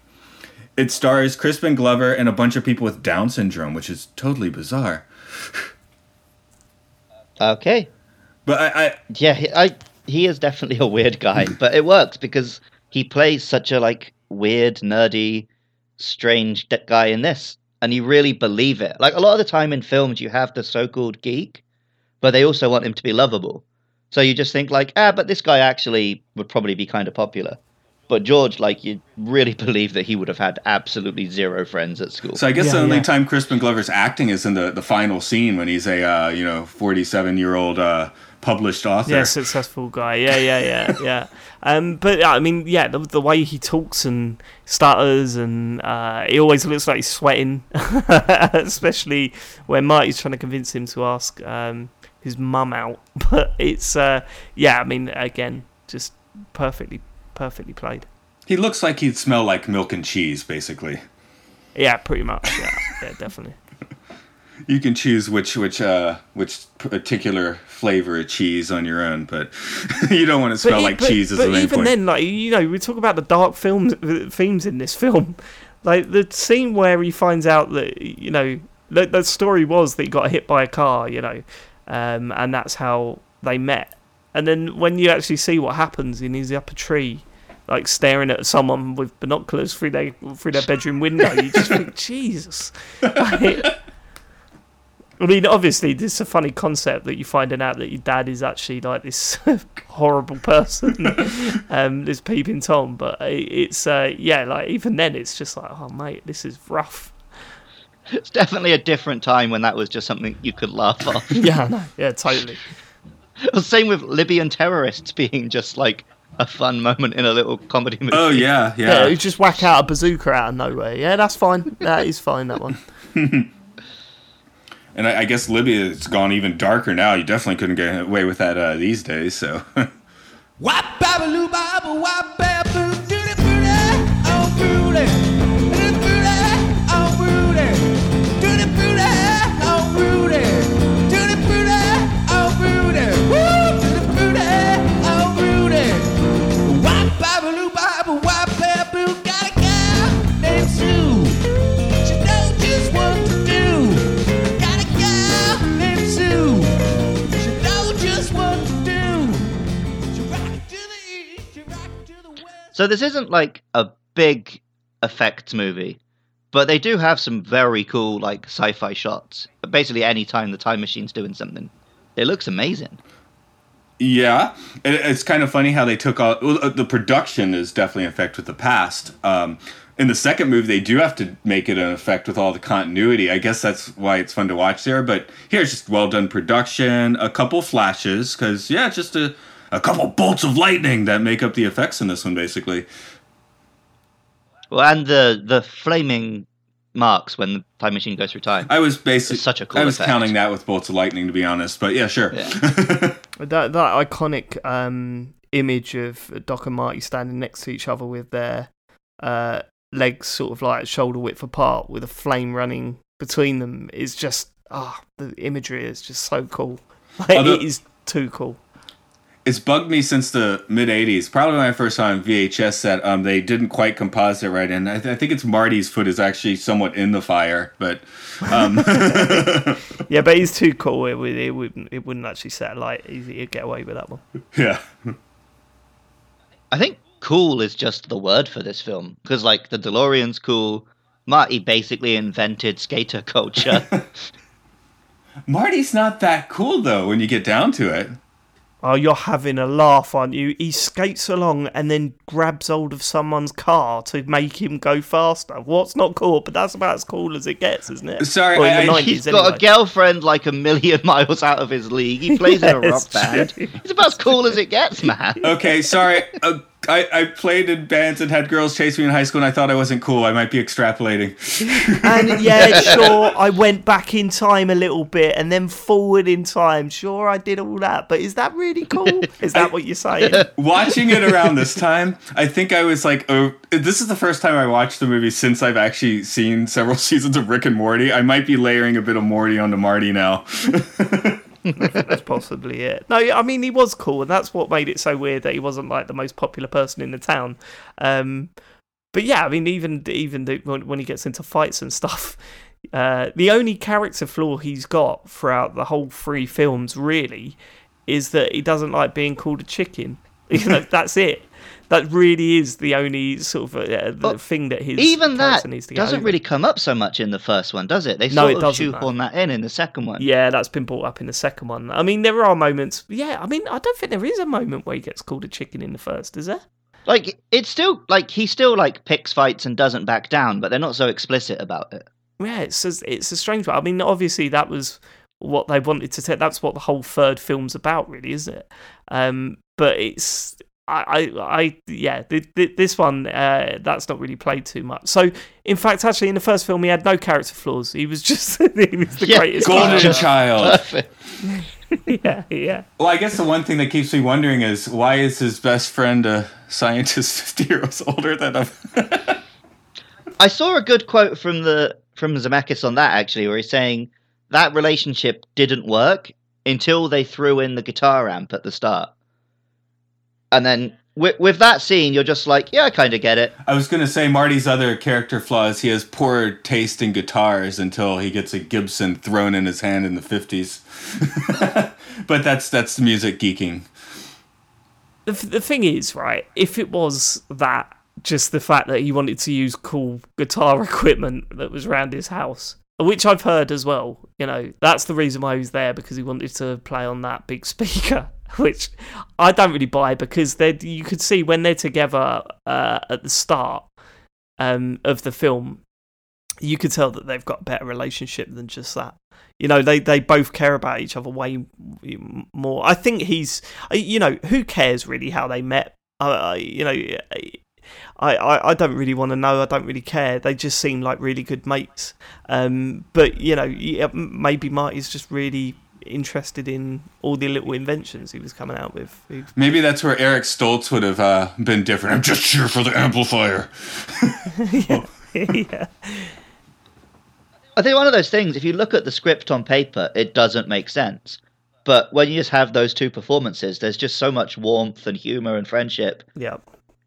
it stars Crispin Glover and a bunch of people with Down syndrome, which is totally bizarre. Okay. But I, I Yeah, he, I he is definitely a weird guy, [LAUGHS] but it works because he plays such a like weird, nerdy, strange guy in this, and you really believe it. Like a lot of the time in films, you have the so-called geek, but they also want him to be lovable. So you just think like, ah, but this guy actually would probably be kind of popular. But George, like, you really [LAUGHS] believe that he would have had absolutely zero friends at school. So I guess Yeah, the only yeah. time Crispin Glover's acting is in the, the final scene when he's a uh, you know forty seven year old uh, published author. Yeah, successful guy. Yeah, yeah, yeah, [LAUGHS] yeah. Um, but I mean, yeah, the, the way he talks and stutters, and uh, he always looks like he's sweating, [LAUGHS] especially when Marty's trying to convince him to ask um, his mum out. [LAUGHS] But it's, uh, yeah, I mean, again, just perfectly, perfectly played. He looks like he'd smell like milk and cheese, basically. Yeah, pretty much. Yeah, yeah, definitely. You can choose which which uh, which particular flavor of cheese on your own, but [LAUGHS] you don't want to smell e- like cheese as but the main even point. then, like you know, we talk about the dark films themes in this film. [LAUGHS] Like the scene where he finds out that you know the, the story was that he got hit by a car, you know, um, and that's how they met. And then when you actually see what happens, and he's up a tree, like staring at someone with binoculars through their through their bedroom window, you just think, [LAUGHS] Jesus. Like, I mean, obviously, this is a funny concept that you finding out that your dad is actually like this [LAUGHS] horrible person, [LAUGHS] um, this peeping tom. But it's uh, yeah, like even then, it's just like, oh mate, this is rough. it's definitely a different time when that was just something you could laugh off. [LAUGHS] Yeah, no, yeah, totally. Same with Libyan terrorists being just like a fun moment in a little comedy movie. oh yeah, Yeah, yeah. you just whack out a bazooka out of nowhere. Yeah, that's fine. That is fine. That one. And I, I guess Libya has gone even darker now. You definitely couldn't get away with that uh, these days. So [LAUGHS] So this isn't like a big effects movie, but they do have some very cool like sci-fi shots. But basically, any time the time machine's doing something, it looks amazing. yeah, it, it's kind of funny how they took all well, uh, the production is definitely an effect with the past. Um, in the second movie, they do have to make it an effect with all the continuity. I guess that's why it's fun to watch there. But here, it's just well done production, a couple flashes, because yeah, just a a couple bolts of lightning that make up the effects in this one, basically. Well, and the the flaming marks when the time machine goes through time. I was basically It's such a cool I was effect. counting that with bolts of lightning, to be honest. But yeah, sure. Yeah. [LAUGHS] That that iconic um, image of Doc and Marty standing next to each other with their uh, legs sort of like shoulder width apart, with a flame running between them, is just ah, the imagery is just so cool. [LAUGHS] Like, Although- it is too cool. It's bugged me since the mid '80s. Probably when I first saw it on VHS that um, they didn't quite composite it right, and I, th- I think it's Marty's foot is actually somewhat in the fire. But um, [LAUGHS] [LAUGHS] Yeah, but he's too cool. It, would, it wouldn't it wouldn't actually set a light. He'd he'd get away with that one. yeah, I think cool is just the word for this film because like the DeLorean's cool. Marty basically invented skater culture. [LAUGHS] Marty's not that cool though when you get down to it. Oh, you're having a laugh, aren't you? He skates along and then grabs hold of someone's car to make him go faster. What's not cool? But that's about as cool as it gets, isn't it? Sorry, Well, I- I- 90s He's got a girlfriend like a million [LAUGHS] miles out of his league. He plays in a [LAUGHS] rock band. true. He's about as cool as it gets, man. Okay, sorry. [LAUGHS] Uh, I, I played in bands and had girls chase me in high school, and I thought I wasn't cool. I might be extrapolating. [LAUGHS] And yeah, [LAUGHS] sure, I went back in time a little bit and then forward in time. Sure, I did all that, but is that really cool? [LAUGHS] Is that what you're saying? Watching it around this time, I think I was like, oh, this is the first time I watched the movie since I've actually seen several seasons of Rick and Morty. I might be layering a bit of Morty onto Marty now. That's possibly it. No, I mean he was cool, and that's what made it so weird that he wasn't like the most popular person in the town. Um, but yeah, I mean even even the, when, when he gets into fights and stuff, [LAUGHS] uh, the only character flaw he's got throughout the whole three films really is that he doesn't like being called a chicken. [LAUGHS] You know, that's it. That really is the only sort of uh, the thing that his Even that needs to get doesn't over. really come up so much in the first one, does it? They No, sort it of doesn't, shoehorn that in in the second one. Yeah, that's been brought up in the second one. I mean, there are moments. Yeah, I mean, I don't think there is a moment where he gets called a chicken in the first, is there? Like it's still like he still like picks fights and doesn't back down, but they're not so explicit about it. Yeah, it's a, it's a strange one. I mean, obviously that was what they wanted to say. That's what the whole third film's about, really, isn't it? Um, but it's. I, I, I, yeah, th- th- this one, uh, that's not really played too much. So, in fact, actually, in the first film, he had no character flaws. He was just, [LAUGHS] he was the Yeah, greatest. Golden guy. Child. [LAUGHS] Yeah, yeah. Well, I guess the one thing that keeps me wondering is why is his best friend a scientist [LAUGHS] 50 years older than him? I saw a good quote from the from Zemeckis on that actually, where he's saying that relationship didn't work until they threw in the guitar amp at the start, and then with, with that scene, you're just like, yeah, I kind of get it. I was going to say Marty's other character flaws. He has poor taste in guitars until he gets a Gibson thrown in his hand in the 50s. [LAUGHS] but that's that's the music geeking. the, the thing is, right, if it was that, just the fact that he wanted to use cool guitar [LAUGHS] equipment that was around his house, which I've heard as well, you know, that's the reason why he was there because he wanted to play on that big speaker, [LAUGHS] which I don't really buy because they you could see when they're together uh, at the start um, of the film, you could tell that they've got a better relationship than just that. You know, they, they both care about each other way more. I think he's, uh, you know, who cares really how they met? Uh, you know, I, I, I don't really want to know. I don't really care. They just seem like really good mates. Um, but you know, maybe Marty's just really interested in all the little inventions he was coming out with. He- Maybe that's where Eric Stoltz would have uh, been different. I'm just here for the amplifier. [LAUGHS] [LAUGHS] yeah, I think one of those things, if you look at the script on paper, it doesn't make sense. But when you just have those two performances, there's just so much warmth and humor and friendship. yeah,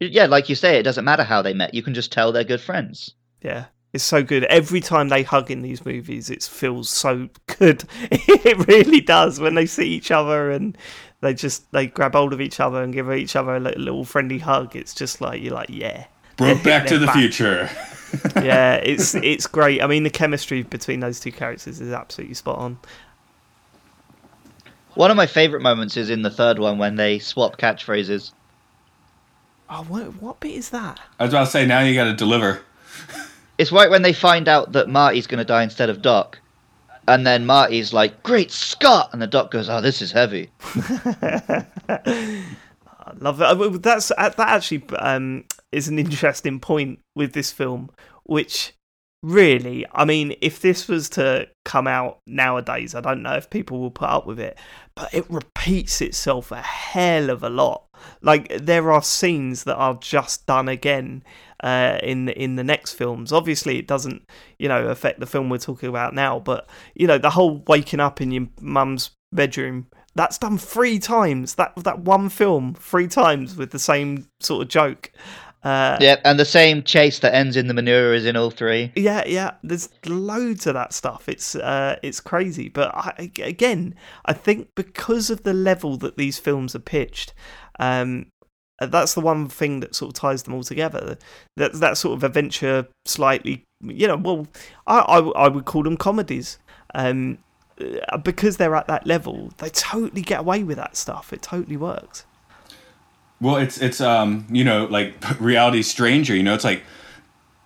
Yeah, like you say, it doesn't matter how they met. You can just tell they're good friends. yeah. It's so good. Every time they hug in these movies, it feels so good. [LAUGHS] it really does when they see each other and they just they grab hold of each other and give each other a little friendly hug. It's just like you're like, yeah, Broke back [LAUGHS] to the back. future. [LAUGHS] yeah, it's it's great. I mean, the chemistry between those two characters is absolutely spot on. One of my favorite moments is in the third one when they swap catchphrases. Oh, what, what bit is that? I was about to say, now you got to deliver. It's right when they find out that Marty's going to die instead of Doc. And then Marty's like, Great Scott! And the Doc goes, Oh, this is heavy. [LAUGHS] I love it. That's uh, that actually um, is an interesting point with this film, which really, I mean, if this was to come out nowadays, I don't know if people will put up with it, but it repeats itself a hell of a lot. Like there are scenes that are just done again uh, in the, in the next films. Obviously, it doesn't you know affect the film we're talking about now, but you know the whole waking up in your mum's bedroom. That's done three times. That that one film three times with the same sort of joke. Uh, Yeah, and the same chase that ends in the manure is in all three. yeah, yeah. There's loads of that stuff. It's uh, it's crazy. But I, again, I think because of the level that these films are pitched, um, that's the one thing that sort of ties them all together. That that sort of adventure, slightly, you know. Well, I I, I would call them comedies. Um, uh, because they're at that level, they totally get away with that stuff. It totally works. Well, it's it's um you know like [LAUGHS] reality stranger. You know, it's like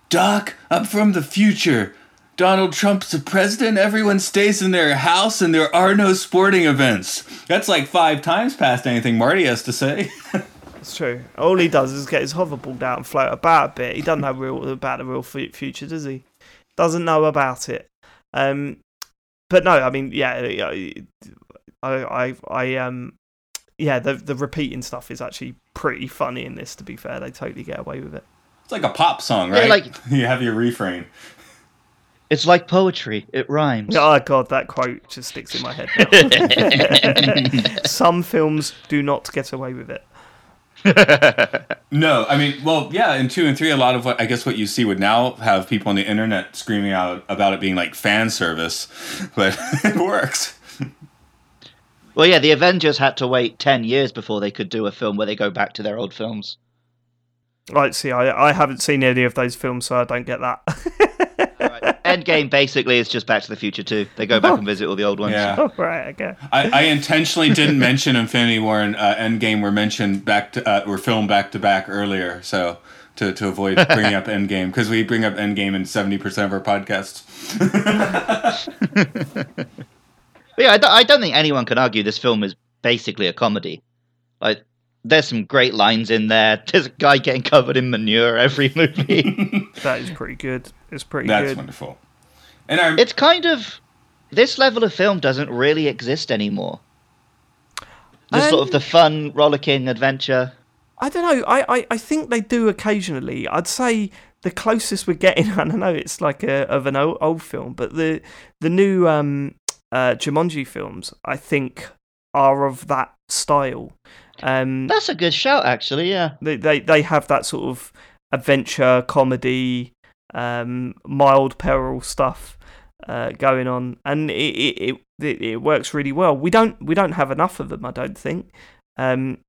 Doc, I'm from the future. Donald Trump's the president. Everyone stays in their house, and there are no sporting events. That's like five times past anything Marty has to say. [LAUGHS] It's true. All he does is get his hoverboard out and float about a bit. He doesn't know real about the real future, does he? Doesn't know about it. Um, but no, I mean, yeah, I, I, I, um, yeah, the the repeating stuff is actually pretty funny in this. To be fair, they totally get away with it. It's like a pop song, Yeah, right? like- [LAUGHS] you have your refrain. It's like poetry. It rhymes. Oh god, that quote just sticks in my head. Now. [LAUGHS] [LAUGHS] Some films do not get away with it. [LAUGHS] No, I mean, well, yeah, in two and three, a lot of what I guess what you see would now have people on the internet screaming out about it being like fan service, [LAUGHS] but it works. Well, yeah, the Avengers had to wait 10 years before they could do a film where they go back to their old films. Right, see, I, I haven't seen any of those films, so I don't get that. [LAUGHS] [LAUGHS] Endgame basically is just Back to the Future too. They go back and visit all the old ones. Yeah. oh, right, okay. I, I intentionally didn't [LAUGHS] mention Infinity War and uh, Endgame were mentioned back to uh, were filmed back to back earlier, so to, to avoid [LAUGHS] bringing up Endgame because we bring up Endgame in seventy percent of our podcasts. But yeah, I don't, I don't think anyone can argue this film is basically a comedy. Like, there's some great lines in there. [LAUGHS] There's a guy getting covered in manure every movie. [LAUGHS] That is pretty good. It's pretty That's good. wonderful. And I, it's kind of. This level of film doesn't really exist anymore. Just sort of Um, the fun, rollicking adventure. I don't know. I, I, I think they do occasionally. I'd say the closest we're getting. [LAUGHS] I don't know. It's like a of an old, old film, but the the new um uh Jumanji films, I think, are of that style. Um, That's a good shout, actually, yeah. they they they have that sort of adventure comedy, um, mild peril stuff uh, going on, and it it, it it works really well. We don't we don't have enough of them, I don't think. Um,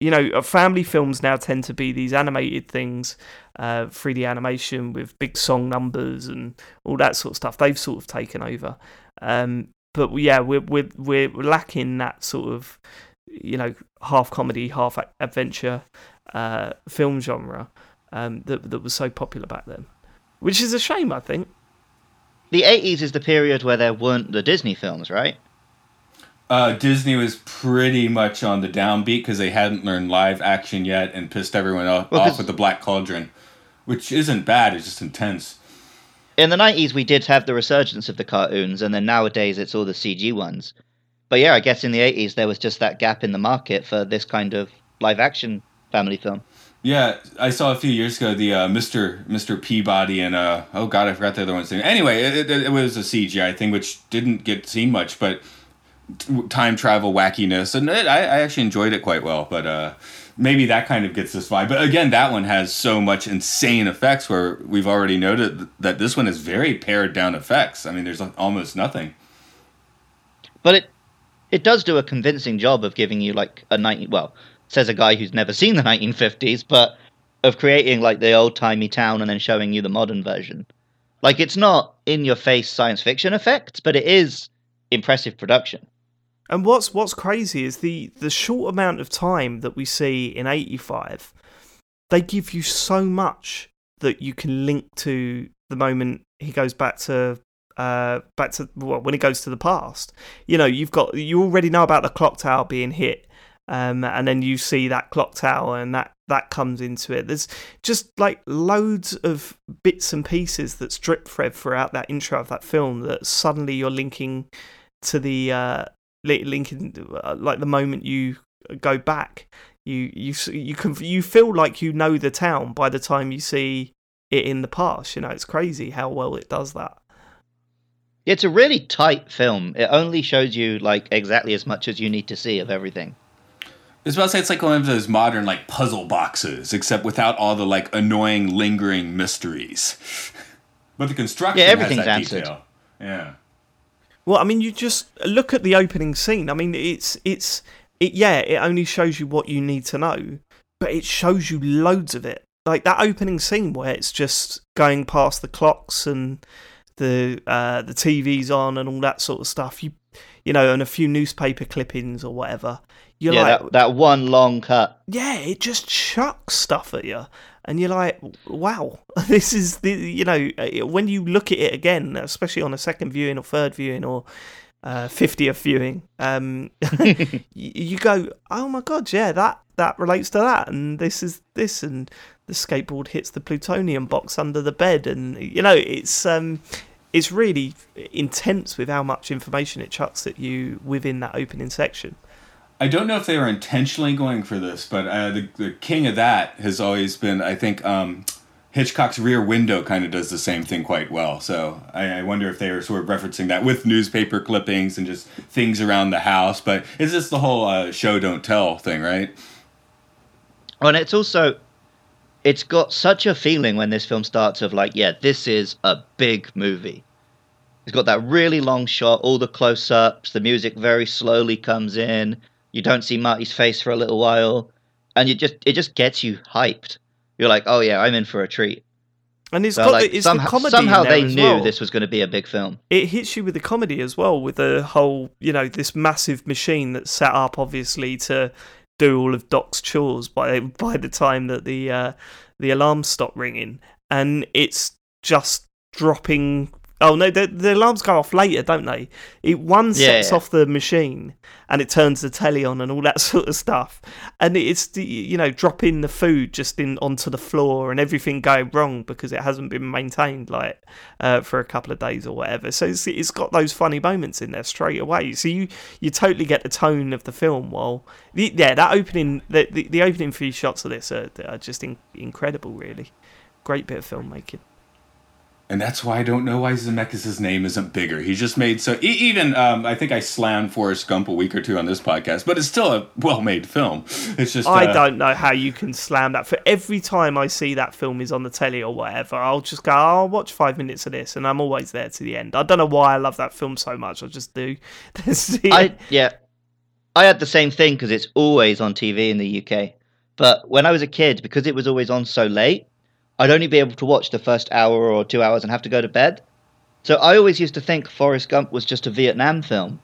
you know, uh, family films now tend to be these animated things, uh, 3D animation with big song numbers and all that sort of stuff. They've sort of taken over. Um, but yeah, we're we're we're lacking that sort of, you know, half comedy, half adventure uh, film genre um, that that was so popular back then, which is a shame, I think. The 80s is the period where there weren't the Disney films, right? uh, Disney was pretty much on the downbeat because they hadn't learned live action yet and pissed everyone off, Well, off 'cause- with the Black Cauldron, which isn't bad. It's just intense. In the 90s, we did have the resurgence of the cartoons, and then nowadays it's all the CG ones. But yeah, I guess in the 80s, there was just that gap in the market for this kind of live action family film. Yeah, I saw a few years ago the uh, Mr. Mr. Peabody and uh, oh god, I forgot the other one's name. Anyway, it, it, it was a CGI thing which didn't get seen much, but t- time travel wackiness, and it, I, I actually enjoyed it quite well. But uh, maybe that kind of gets this vibe. But again, that one has so much insane effects where we've already noted that this one is very pared down effects. I mean, there's almost nothing. But it it does do a convincing job of giving you like a 90 well, says a guy who's never seen the 1950s, but of creating like the old timey town and then showing you the modern version. Like it's not in your face science fiction effects, but it is impressive production. And what's what's crazy is the the short amount of time that we see in 85 they give you so much that you can link to the moment he goes back to uh back to well, when it goes to the past. You know, you've got you already know about the clock tower being hit. Um, and then you see that clock tower and that that comes into it. There's just like loads of bits and pieces that strip thread throughout that intro of that film that suddenly you're linking to the uh, linking uh, like the moment you go back you you you can you feel like you know the town by the time you see it in the past you know it's crazy how well it does that It's a really tight film. It only shows you like exactly as much as you need to see of everything. I was about to say it's like one of those modern like puzzle boxes, except without all the like annoying lingering mysteries. [LAUGHS] but the construction Yeah, has everything's that answered. detail. Yeah. well i mean you just look at the opening scene i mean it's it's it yeah it only shows you what you need to know but it shows you loads of it like that opening scene where it's just going past the clocks and the uh, the TV's on and all that sort of stuff. You you know, and a few newspaper clippings or whatever. You're yeah, like, that, that one long cut. yeah, it just chucks stuff at you, and you're like, wow, [LAUGHS] this is the you know uh, when you look at it again, especially on a second viewing or third viewing or uh, fiftieth viewing, um, [LAUGHS] [LAUGHS] you go, oh my god, yeah, that that relates to that, and this is this, and the skateboard hits the plutonium box under the bed, and you know it's um. It's really intense with how much information it chucks at you within that opening section. I don't know if they were intentionally going for this, but uh, the the king of that has always been, I think, um, Hitchcock's Rear Window kind of does the same thing quite well. So I, I wonder if they were sort of referencing that with newspaper clippings and just things around the house. But it's just the whole uh, show don't tell thing, right? And it's also, it's got such a feeling when this film starts of like, yeah, this is a big movie. It's got that really long shot, all the close ups, the music very slowly comes in. You don't see Marty's face for a little while, and you just it just gets you hyped. You're like, oh yeah, I'm in for a treat. And it's So got like the, it's somehow, the comedy. somehow they knew well. this was going to be a big film. it hits you with the comedy as well with the whole you know this massive machine that's set up obviously to do all of doc's chores by [LAUGHS] by the time that the uh the alarms stop ringing. And it's just dropping oh no the, the alarms go off later don't they? It one Yeah, sets yeah. off the machine and it turns the telly on and all that [LAUGHS] sort of stuff. And it's the you know dropping the food just in onto the floor and everything going wrong because it hasn't been maintained like uh, for a couple of days or whatever. So it's, it's got those funny moments in there straight away. So you you totally get the tone of the film while the, yeah that opening the, the, the opening few shots of this are, are just in, incredible really. Great bit of filmmaking And that's why I don't know why Zemeckis' name isn't bigger. He just made so e- even um, I think I slammed Forrest Gump a week or two on this podcast, but it's still a well-made film. It's just I uh, don't know how you can slam that. For every time I see that film is on the telly or whatever, I'll just go, oh, I'll watch five minutes of this, and I'm always there to the end. I don't know why I love that film so much. I just do. [LAUGHS] See I yeah, I had the same thing because it's always on TV in the UK. But when I was a kid, because it was always on so late, I'd only be able to watch the first hour or two hours and have to go to bed. So I always used to think Forrest Gump was just a Vietnam film.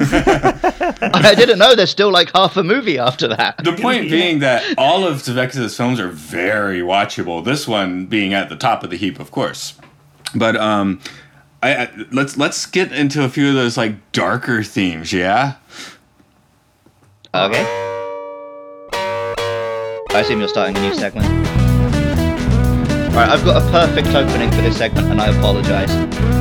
I didn't know there's still like half a movie after that. The point [LAUGHS] being that all of Zemeckis' films are very watchable. This one being at the top of the heap, of course. But um, I, I let's let's get into a few of those like darker themes. Yeah. Okay. I assume you're starting a new segment. Alright, I've got a perfect opening for this segment and I apologise.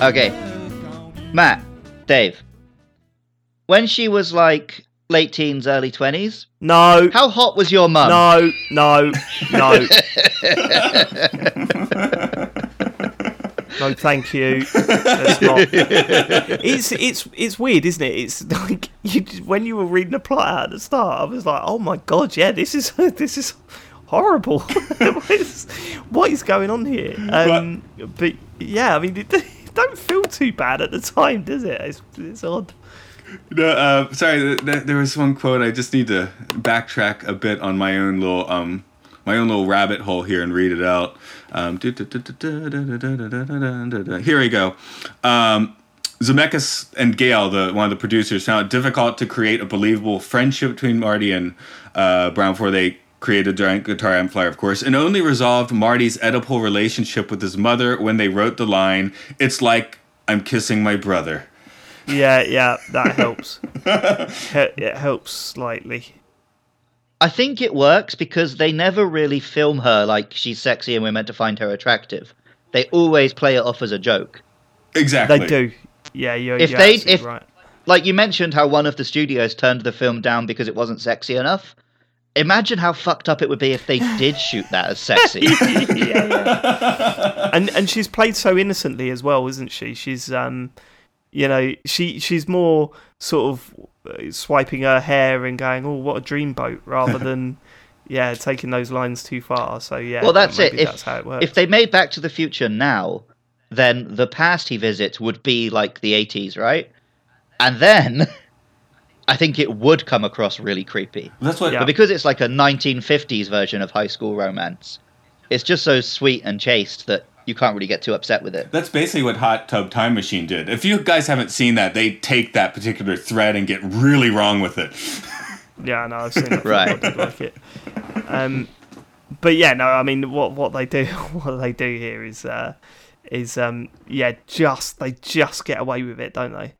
Okay. work on you. Matt, Dave, when she was like late teens, early 20s, No, how hot was your mum? no, no, no. [LAUGHS] no, thank you. It's it's it's weird, isn't it? It's like you when you were reading the plot out at the start, I was like, oh my god, yeah, this is [LAUGHS] this is horrible. [LAUGHS] what, is, what is going on here? Um, but yeah, I mean, it, it don't feel too bad at the time, does it? It's, it's odd. No, uh, sorry. Th- th- there was one quote. I just need to backtrack a bit on my own little um, my own little rabbit hole here and read it out. Um, here we go. Um, Zemeckis and Gale, the one of the producers, found it difficult to create a believable friendship between Marty and uh, Brown before they created Giant Guitar Amplifier, of course, and only resolved Marty's Oedipal relationship with his mother when they wrote the line, "It's like I'm kissing my brother." Yeah, yeah, that helps. [LAUGHS] It helps slightly. I think it works because they never really film her like she's sexy and we're meant to find her attractive. They always play it off as a joke. Exactly. They do. Yeah, you're, If you're they- if- right. Like you mentioned how one of the studios turned the film down because it wasn't sexy enough. Imagine how fucked up it would be if they did shoot that as sexy. [LAUGHS] yeah, yeah. and and she's played so innocently as well, isn't she? She's um, You know, she she's more sort of uh, swiping her hair and going, "Oh, what a dreamboat," rather than [LAUGHS] yeah, taking those lines too far. So yeah, Well, that's it. If, that's how it works. if they made Back to the Future now, then the past he visits would be like the 80s, right? And then I think it would come across really creepy. That's what Yeah. But because it's like a 1950s version of high school romance, it's just so sweet and chaste that you can't really get too upset with it. That's basically what Hot Tub Time Machine did. If you guys haven't seen that, they take that particular thread and get really wrong with it. [LAUGHS] Yeah, no, I've seen it. Right. I did like it. Um, but yeah, no, I mean, what what they do, [LAUGHS] what they do here is, uh, is um, yeah, just they just get away with it, don't they?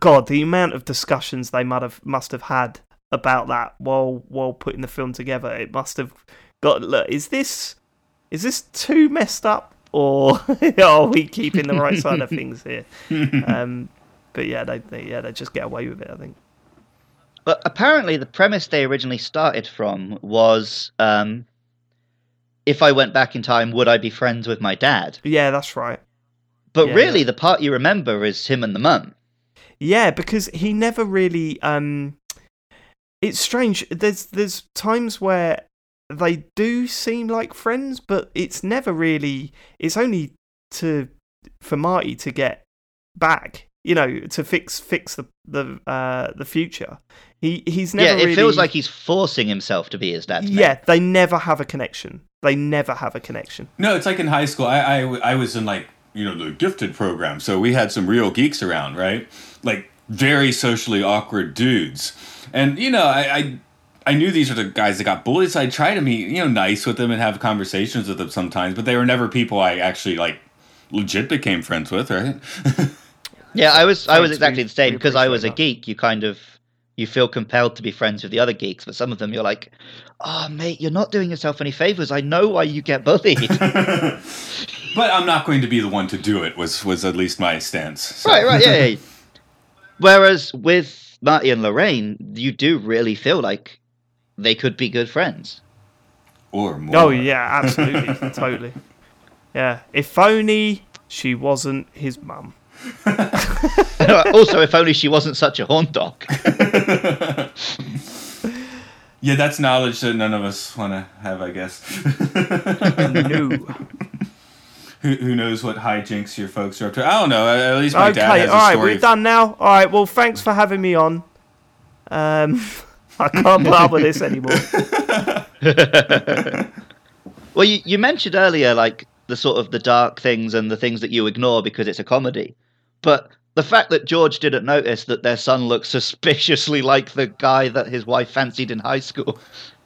God, the amount of discussions they must have must have had about that while while putting the film together, it must have got. Look, is this is this too messed up, or [LAUGHS] are we keeping the right side of [LAUGHS] things here? Um, but yeah, they, they yeah they just get away with it. I think. But apparently, the premise they originally started from was um, if I went back in time, would I be friends with my dad? Yeah, that's right. But Yeah, really, yeah. the part you remember is him and the mum. Yeah, because he never really um it's strange. There's there's times where they do seem like friends, but it's never really it's only to for Marty to get back, you know, to fix fix the the uh the future. He he's never yeah, it really feels like he's forcing himself to be his dad. Yeah, they never have a connection. They never have a connection. No, it's like in high school. I, I, I was in like, you know, the gifted program. So we had some real geeks around, right? Like very socially awkward dudes. And, you know, I, I, I knew these were the guys that got bullied. So I tried to be, you know, nice with them and have conversations with them sometimes. But they were never people I actually like legit became friends with, right? [LAUGHS] Yeah, I was I was exactly the same because I was a geek. You kind of you feel compelled to be friends with the other geeks, but some of them you're like, "Oh, mate, you're not doing yourself any favors. I know why you get bullied." [LAUGHS] [LAUGHS] but I'm not going to be the one to do it. Was was at least my stance. So- right, right, yeah, yeah. Whereas with Marty and Lorraine, you do really feel like they could be good friends. Or oh, more. Oh yeah, absolutely, [LAUGHS] totally. Yeah, if only she wasn't his mum. [LAUGHS] also, if only she wasn't such a horn dog. Yeah, that's knowledge that none of us want to have, I guess. [LAUGHS] No. Who, who knows what hijinks your folks are up to? I don't know. At least my dad okay, has all a right, story. we're done now. All right, well, thanks for having me on. Um, [LAUGHS] I can't put up with this anymore. [LAUGHS] Well, you, you mentioned earlier, like the sort of the dark things and the things that you ignore because it's a comedy. But the fact that George didn't notice that their son looks suspiciously like the guy that his wife fancied in high school.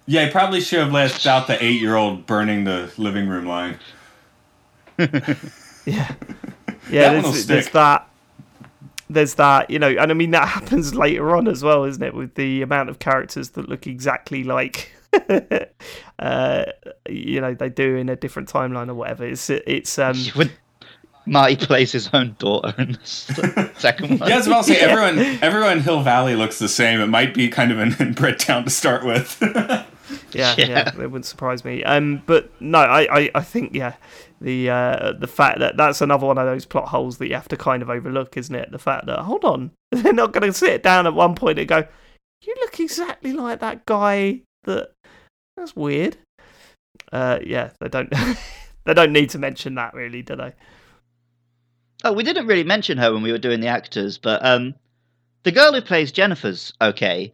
Yeah, he probably should have left out the eight-year-old burning the living room line. [LAUGHS] Yeah, That yeah. one will There's, there's that. There's that, you know, and I mean that happens [LAUGHS] later on as well, isn't it? With the amount of characters that look exactly like, [LAUGHS] uh, you know, they do in a different timeline or whatever. It's it's um When Marty plays his own daughter in the second one. Yeah, I was about to say everyone everyone in Hill Valley looks the same. It might be kind of an inbred town to start with. Yeah, [LAUGHS] Yeah. yeah, it wouldn't surprise me. Um, but no, I, I, I think yeah, the uh, the fact that that's another one of those plot holes that you have to kind of overlook, isn't it? The fact that hold on, [LAUGHS] they're not going to sit down at one point and go, "You look exactly like that guy." That that's weird. Uh, yeah, they don't [LAUGHS] they don't need to mention that really, do they? Oh, we didn't really mention her when we were doing the actors, but um, the girl who plays Jennifer's okay,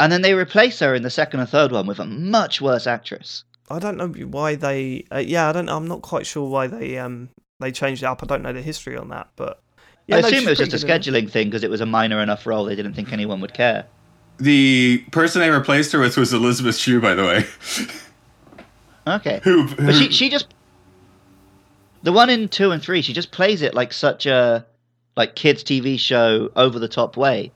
and then they replace her in the second and third one with a much worse actress. I don't know why they. Uh, yeah, I don't. I'm not quite sure why they um they changed it up. I don't know the history on that, but yeah, I assume she's it was just a pretty it. scheduling thing because it was a minor enough role. They didn't think anyone would care. the person they replaced her with was Elizabeth Shue, by the way. [LAUGHS] Okay, Who, but she she just the one in two and three. She just plays it like such a like kids TV show over the top way,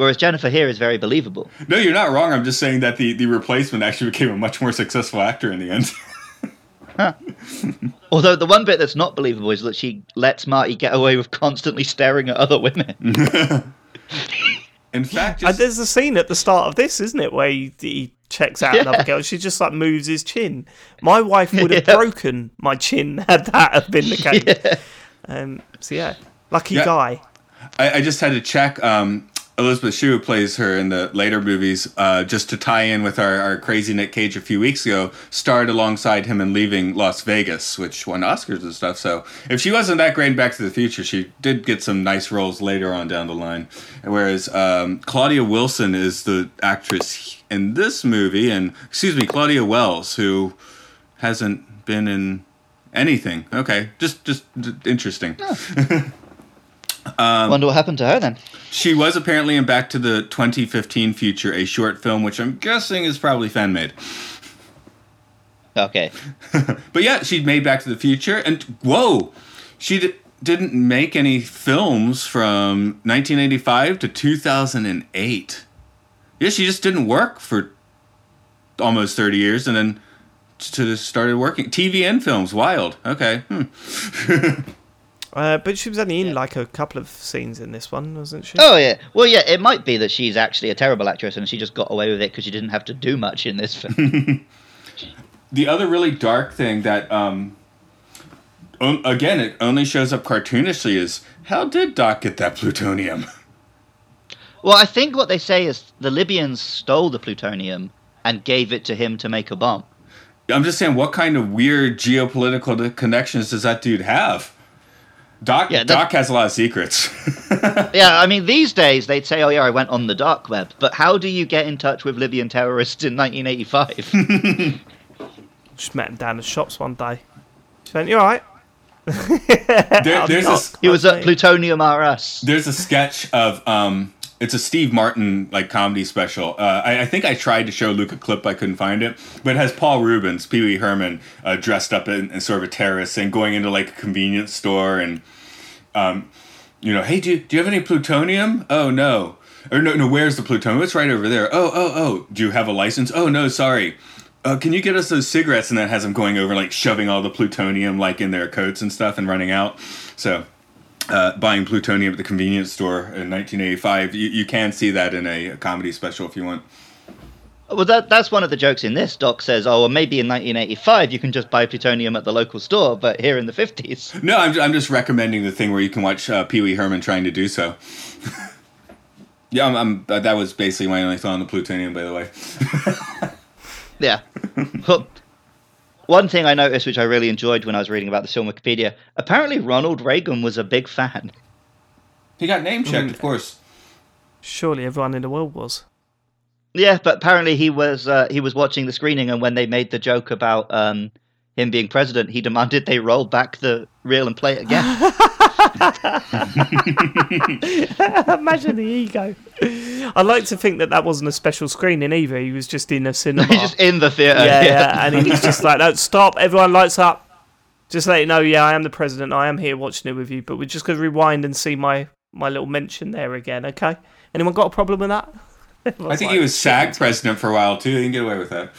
whereas Jennifer here is very believable. no, you're not wrong. I'm just saying that the, the replacement actually became a much more successful actor in the end. Although the one bit that's not believable is that she lets Marty get away with constantly staring at other women. [LAUGHS] in fact, And just, there's a scene at the start of this, isn't it, where he, he checks out Yeah. another girl. She just like moves his chin. My wife would have [LAUGHS] Yeah. broken my chin had that have been the case. [LAUGHS] Yeah. Um, so yeah, lucky Yeah. guy. I, I just had to check. Um, Elizabeth Shue plays her in the later movies, uh, just to tie in with our, our crazy Nick Cage a few weeks ago. Starred alongside him in Leaving Las Vegas, which won Oscars and stuff. So if she wasn't that great in Back to the Future, she did get some nice roles later on down the line. Whereas um, Claudia Wilson is the actress in this movie, and excuse me, Claudia Wells, who hasn't been in anything. Okay, just just d- interesting. Um, Wonder what happened to her then. She was apparently in Back to the 2015 Future, a short film, which I'm guessing is probably fan made. Okay. [LAUGHS] But yeah, she made Back to the Future, and whoa, she d- didn't make any films from 1985 to 2008. Yeah, she just didn't work for almost 30 years, and then to started working TV and films. Wild. Okay. Hmm. [LAUGHS] Uh, but she was only in like a couple of scenes in this one, wasn't she? Oh yeah. Well, yeah. It might be that she's actually a terrible actress and she just got away with it because she didn't have to do much in this film. [LAUGHS] the other really dark thing that um on- again it only shows up cartoonishly is how did doc get that plutonium [LAUGHS] well, I think what they say is the Libyans stole the plutonium and gave it to him to make a bomb. i'm just saying what kind of weird geopolitical connections does that dude have doc Yeah, that- doc has a lot of secrets [LAUGHS] Yeah, I mean, these days they'd say, "Oh yeah, I went on the dark web," but how do you get in touch with Libyan terrorists in 1985? [LAUGHS] Just met him down the shops one day. She went, "You all right?" there, there's [LAUGHS] a s- he was at Plutonium R Us. there's a sketch of um it's a Steve Martin like comedy special. Uh, I, I think I tried to show Luke a clip, I couldn't find it. But it has Paul Reubens, Pee Wee Herman, uh, dressed up in, in sort of a terrorist and going into like a convenience store and, um, you know, hey, do you, do you have any plutonium? Oh no, or no, no, where's the plutonium? It's right over there. Oh, oh, oh, do you have a license? Oh no, sorry. Uh, can you get us those cigarettes? And then has them going over like shoving all the plutonium like in their coats and stuff and running out. So uh, buying plutonium at the convenience store in 1985. You, you can see that in a, comedy special if you want. Well, that, that's one of the jokes in this. Doc says, "Oh, well, maybe in 1985 you can just buy plutonium at the local store, but here in the 50s." No, I'm, I'm just recommending the thing where you can watch uh, Pee Wee Herman trying to do so. [LAUGHS] yeah, I'm, I'm, that was basically my only thought on the plutonium, by the way. [LAUGHS] Yeah. Well, One thing I noticed, which I really enjoyed when I was reading about this film Wikipedia, apparently Ronald Reagan was a big fan. He got name checked, of course. Surely everyone in the world was. Yeah, but apparently he was uh, he was watching the screening, and when they made the joke about um, him being president, he demanded they roll back the reel and play it again. [LAUGHS] [LAUGHS] Imagine the ego. I like to think that that wasn't a special screening either. He was just in a cinema. He's just in the theater. yeah, yeah, and he's just like, no, stop, everyone lights up. Just let you know, yeah, I am the president. I am here watching it with you, but we're just going to rewind and see my my little mention there again, okay? Anyone got a problem with that? [LAUGHS] I think he was SAG president for a while, too. He can get away with that.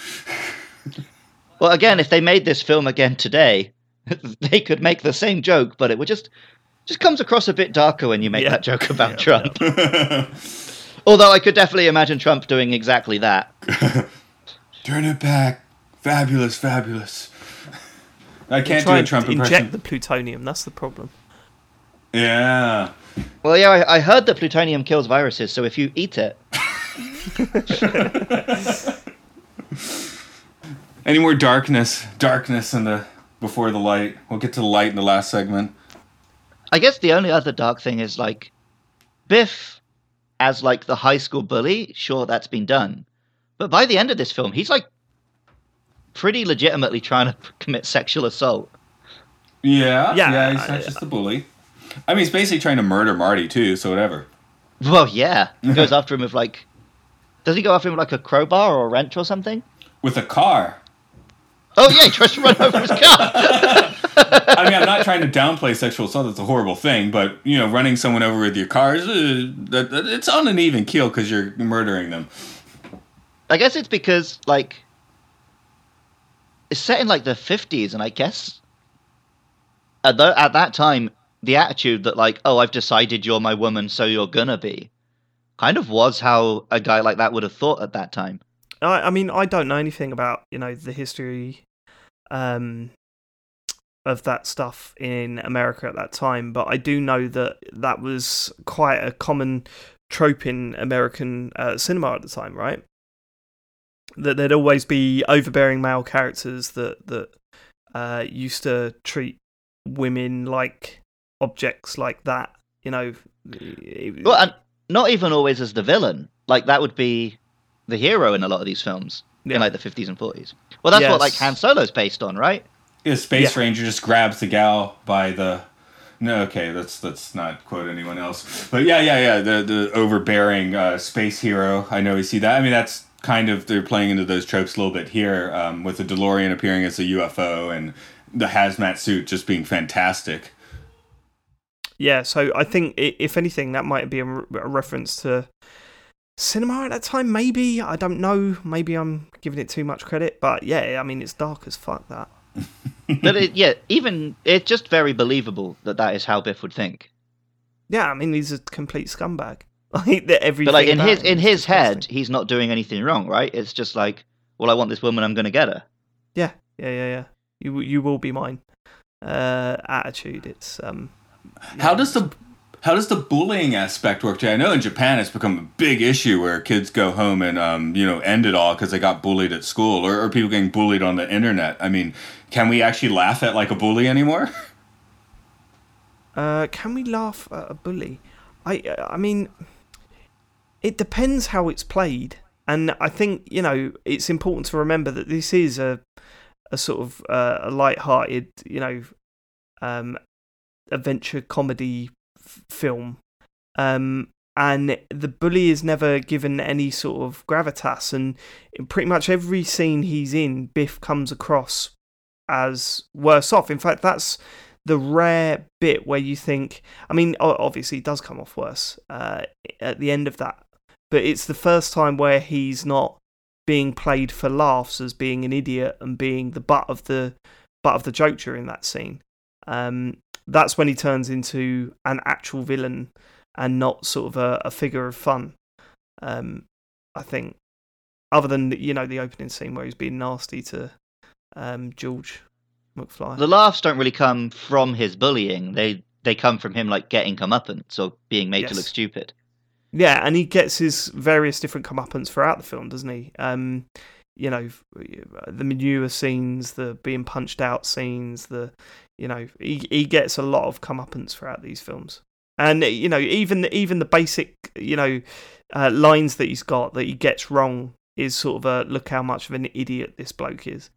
Well, again, if they made this film again today, [LAUGHS] they could make the same joke, but it would just just comes across a bit darker when you make Yeah. that joke [LAUGHS] about Trump. [LAUGHS] Although I could definitely imagine Trump doing exactly that. [LAUGHS] Turn it back. Fabulous, fabulous. I can't do a and Trump inject impression. the plutonium. That's the problem. Yeah. Well, yeah, I, I heard that plutonium kills viruses, so if you eat it, Any more darkness? Darkness in the before the light. We'll get to the light in the last segment. I guess the only other dark thing is like Biff as like the high school bully. Sure, that's been done, but by the end of this film, he's like pretty legitimately trying to [LAUGHS] commit sexual assault. Yeah, Yeah, yeah. He's not just a bully. I mean, he's basically trying to murder Marty too. So whatever. Well, yeah, he goes [LAUGHS] after him with like. Does he go after him with like a crowbar or a wrench or something? With a car. Oh yeah, he tries to run over his car. [LAUGHS] I mean, I'm not trying to downplay sexual assault. That's a horrible thing. But you know, running someone over with your car is uh, that, that- it's on an even keel because you're murdering them. I guess it's because like it's set in like the fifties, and I guess at the, at that time the attitude that like oh I've decided you're my woman, so you're gonna be, kind of was how a guy like that would have thought at that time. I, I mean, I don't know anything about you know the history, um, of that stuff in America at that time, but I do know that that was quite a common trope in American uh, cinema at the time, right? That there'd always be overbearing male characters that that uh, used to treat women like objects like that. You know, Well, and not even always as the villain. Like that would be the hero in a lot of these films Yeah. in like the 50s and 40s. Well, that's what like Yes. Han Solo's based on, right? Yeah, Space Yeah. Ranger just grabs the gal by the. No, okay, let's let's not quote anyone else. But yeah, yeah, yeah, the the overbearing uh, space hero. I know we see that. I mean, that's kind of they're playing into those tropes a little bit here um, with the DeLorean appearing as a UFO and the hazmat suit just being fantastic. Yeah, so I think if anything, that might be a, a reference to cinema at that time. Maybe I don't know. Maybe I'm giving it too much credit, but yeah, I mean it's dark as fuck. That [LAUGHS] but it, yeah, even it's just very believable that that is how Biff would think. yeah, I mean he's a complete scumbag. [LAUGHS] Like that everything. But like in his in is his head, he's not doing anything wrong, right? It's just like, well, I want this woman, I'm going to get her. Yeah, yeah, yeah, yeah. You you will be mine. Uh, attitude. It's um. How does the how does the bullying aspect work? Jay? I know in Japan it's become a big issue where kids go home and um, you know end it all because they got bullied at school or, or people getting bullied on the internet. I mean, can we actually laugh at like a bully anymore? [LAUGHS] Uh, can we laugh at a bully? I I mean, it depends how it's played, and I think you know it's important to remember that this is a a sort of uh, a light-hearted, you know, um, adventure comedy film, um, and the bully is never given any sort of gravitas, and in pretty much every scene he's in, Biff comes across as worse off. In fact, that's the rare bit where you think, I mean, obviously he does come off worse uh, at the end of that, but it's the first time where he's not being played for laughs as being an idiot and being the butt of the butt of the joke during that scene. Um, that's when he turns into an actual villain and not sort of a, a figure of fun. Um, I think, other than you know the opening scene where he's being nasty to um, George McFly. The laughs don't really come from his bullying. They they come from him like getting comeuppance or being made to look stupid. Yeah, and he gets his various different comeuppance throughout the film, doesn't he? Um, you know, the manure scenes, the being punched out scenes, the you know, he he gets a lot of comeuppance throughout these films, and you know, even even the basic you know uh, lines that he's got that he gets wrong is sort of a look how much of an idiot this bloke is.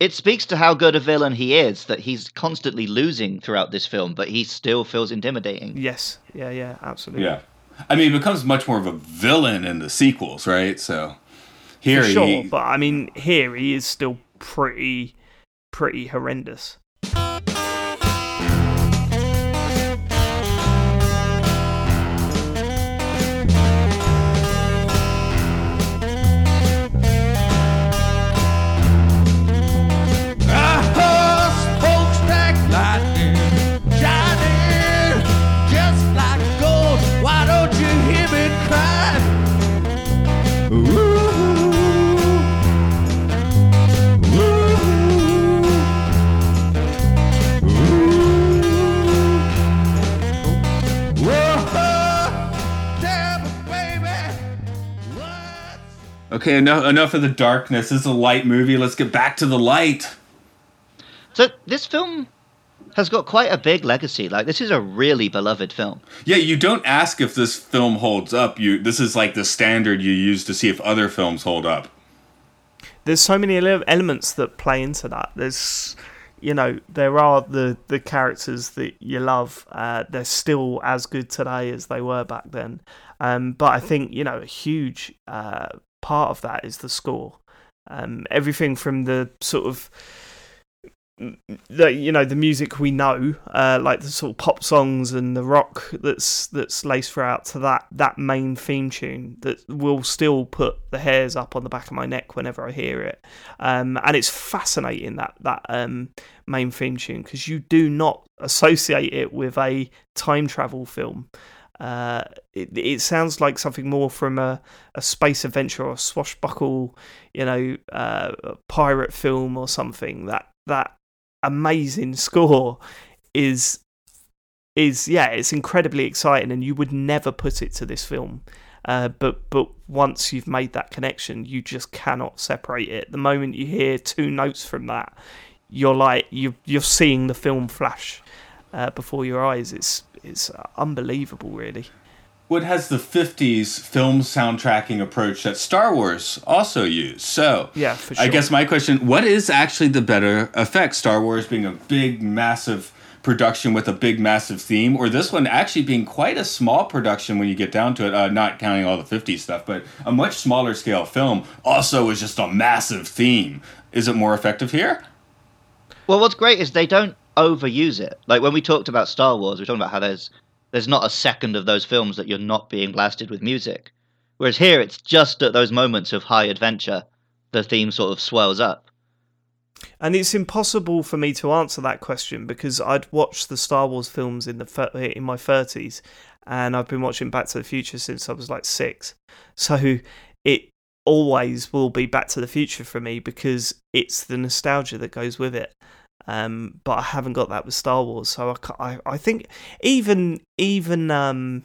It speaks to how good a villain he is that he's constantly losing throughout this film, but he still feels intimidating. Yes, yeah, yeah, absolutely. Yeah, I mean, he becomes much more of a villain in the sequels, right? So here, For sure, he, but I mean, here he is still pretty, pretty horrendous. Okay, enough enough of the darkness. This is a light movie. Let's get back to the light. So this film has got quite a big legacy. Like this is a really beloved film. Yeah, you don't ask if this film holds up. You this is like the standard you use to see if other films hold up. there's so many elements that play into that. There's, you know, there are the the characters that you love. Uh, they're still as good today as they were back then. Um, but I think you know a huge uh, part of that is the score. Um, everything from the sort of the you know the music we know, uh, like the sort of pop songs and the rock that's that's laced throughout to that that main theme tune that will still put the hairs up on the back of my neck whenever I hear it. Um, and it's fascinating that that um, main theme tune because you do not associate it with a time travel film. Uh, it, it sounds like something more from a, a space adventure or swashbuckle, you know, uh, pirate film or something. That that amazing [LAUGHS] score is is yeah, it's incredibly exciting, and you would never put it to this film. Uh, but but once you've made that connection, you just cannot separate it. The moment you hear two notes from that, you're like you you're seeing the film flash uh, before your eyes. It's it's unbelievable, really. What has the 50s film soundtracking approach that Star Wars also used? So, Yeah, for I guess my question what is actually the better effect? Star Wars being a big, massive production with a big, massive theme, or this one actually being quite a small production when you get down to it, uh, not counting all the 50s stuff, but a much smaller scale film also is just a massive theme. Is it more effective here? Well, what's great is they don't overuse it. Like when we talked about Star Wars, we are talking about how there's there's not a second of those films that you're not being blasted with music. Whereas here, it's just at those moments of high adventure, the theme sort of swells up. And it's impossible for me to answer that question because I'd watched the Star Wars films in the in my thirties, and I've been watching Back to the Future since I was like six. So it always will be Back to the Future for me because it's the nostalgia that goes with it. Um, but I haven't got that with Star Wars, so I, I, I think even even um,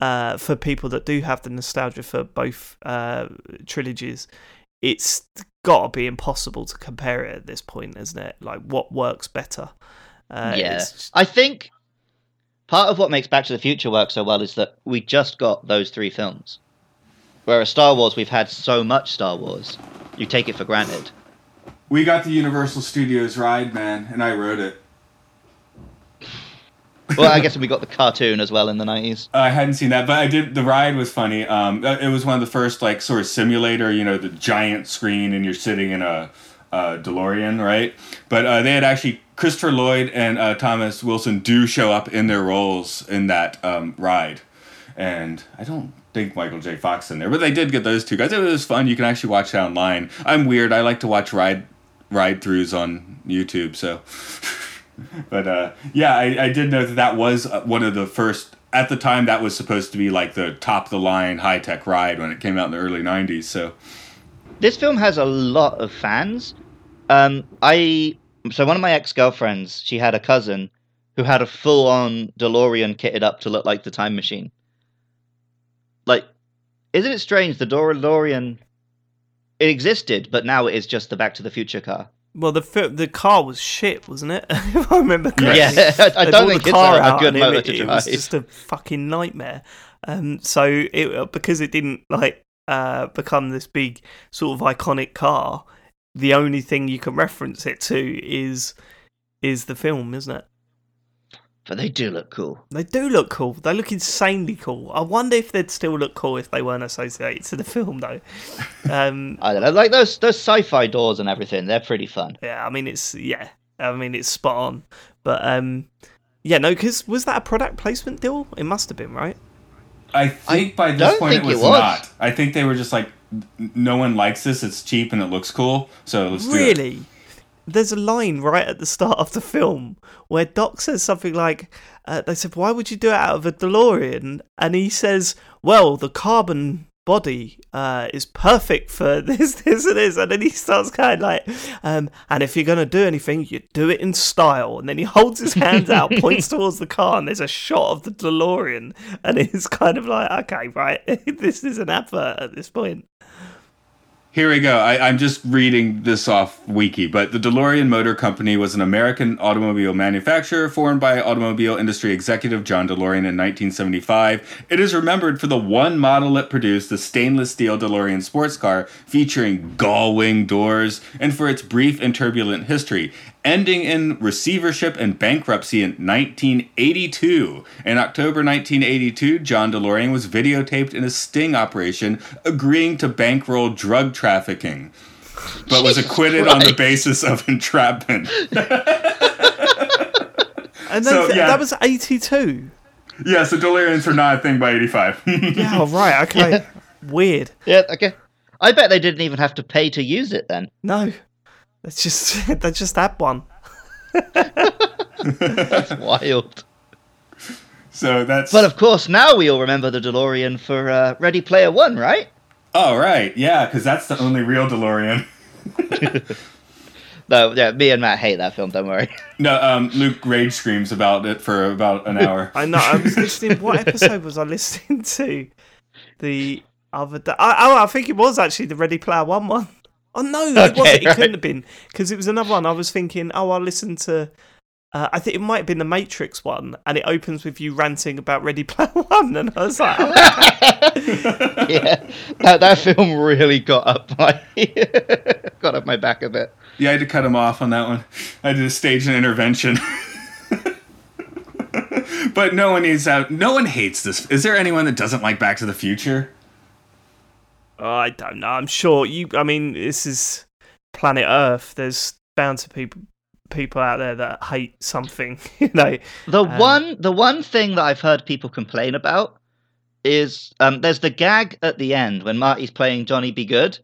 uh, for people that do have the nostalgia for both uh, trilogies, it's got to be impossible to compare it at this point, isn't it? Like, what works better? Uh, yeah, I think part of what makes Back to the Future work so well is that we just got those three films. Whereas Star Wars, we've had so much Star Wars, you take it for granted. We got the Universal Studios ride, man, and I wrote it. Well, I guess we got the cartoon as well in the nineties. [LAUGHS] I hadn't seen that, but I did. The ride was funny. Um, it was one of the first like sort of simulator, you know, the giant screen, and you're sitting in a, a DeLorean, right? But uh, they had actually Christopher Lloyd and uh, Thomas Wilson do show up in their roles in that um, ride, and I don't think Michael J. Fox in there, but they did get those two guys. It was fun. You can actually watch it online. I'm weird. I like to watch ride ride throughs on YouTube, so. [LAUGHS] but uh, yeah, I, I did know that that was uh, one of the first. At the time, that was supposed to be like the top of the line high tech ride when it came out in the early '90s. So this film has a lot of fans. Um, I so one of my ex girlfriends, she had a cousin who had a full on DeLorean kitted up to look like the time machine. Like, isn't it strange? The DeLorean it existed, but now it is just the Back to the Future car. well, the fi- the car was shit, wasn't it? [LAUGHS] if I remember correctly. Yeah, [LAUGHS] I, I don't think the it's a, a good motor it, to it was just a fucking nightmare. Um, so it because it didn't like uh, become this big sort of iconic car, the only thing you can reference it to is is the film, isn't it? But they do look cool. They do look cool. They look insanely cool. I wonder if they'd still look cool if they weren't associated to the film, though. [LAUGHS] Um, I don't know, like those those sci-fi doors and everything. They're pretty fun. yeah, I mean it's yeah, I mean it's spot on. But um, yeah, no, because was that a product placement deal? It must have been, right? I think by this point it think it was, was. not. I think they were just like, no one likes this. It's cheap and it looks cool, so let's do it. Really? There's a line right at the start of the film where Doc says something like, uh, "They said, why would you do it out of a DeLorean?" And he says, "Well, the carbon body uh, is perfect for [LAUGHS] this, this, and this." And then he starts kind of like, um, "And if you're gonna do anything, you do it in style." And then he holds his hands out, points [LAUGHS] towards the car, and there's a shot of the DeLorean, and it's kind of like, "Okay, right, [LAUGHS] this is an advert at this point." Here we go. I, I'm just reading this off Wiki, but the DeLorean Motor Company was an American automobile manufacturer formed by automobile industry executive John DeLorean in 1975. It is remembered for the one model it produced, the stainless steel DeLorean sports car featuring gull wing doors, and for its brief and turbulent history, ending in receivership and bankruptcy in 1982. In October 1982, John DeLorean was videotaped in a sting operation agreeing to bankroll drug trafficking, but was Jesus acquitted on the basis of entrapment. [LAUGHS] And So, yeah. that was 82. yeah, so DeLoreans are not a thing by 85. Yeah, [LAUGHS] oh, right, okay. Weird. Yeah, okay. I bet they didn't even have to pay to use it then. No. That's just [LAUGHS] they just had one. That's [LAUGHS] wild. so that's. But of course, now we all remember the DeLorean for uh, Ready Player One, right? oh, right. Yeah, because that's the only real DeLorean. [LAUGHS] No, yeah, me and Matt hate that film. Don't worry. No, um, Luke rage screams about it for about an hour. I know. I was listening. What episode was I listening to? The other day. I, oh, I think it was actually the Ready Player One one. Oh no, it wasn't. It right. couldn't have been because it was another one. I was thinking, oh, I'll listen to. Uh, I think it might have been the Matrix one, and it opens with you ranting about Ready Player [LAUGHS] One, and I was like, [LAUGHS] oh, yeah, that, that film really got up my [LAUGHS] got up my back a bit. Yeah, I had to cut him off on that one. I had to stage an intervention. but no one needs out. No one hates this. Is there anyone that doesn't like Back to the Future? Oh, I don't know. I'm sure you. I mean, this is planet Earth. There's bound to people people out there that hate something. [LAUGHS] You know, The Um, one the one thing that I've heard people complain about is um, there's the gag at the end when Marty's playing Johnny B. Goode,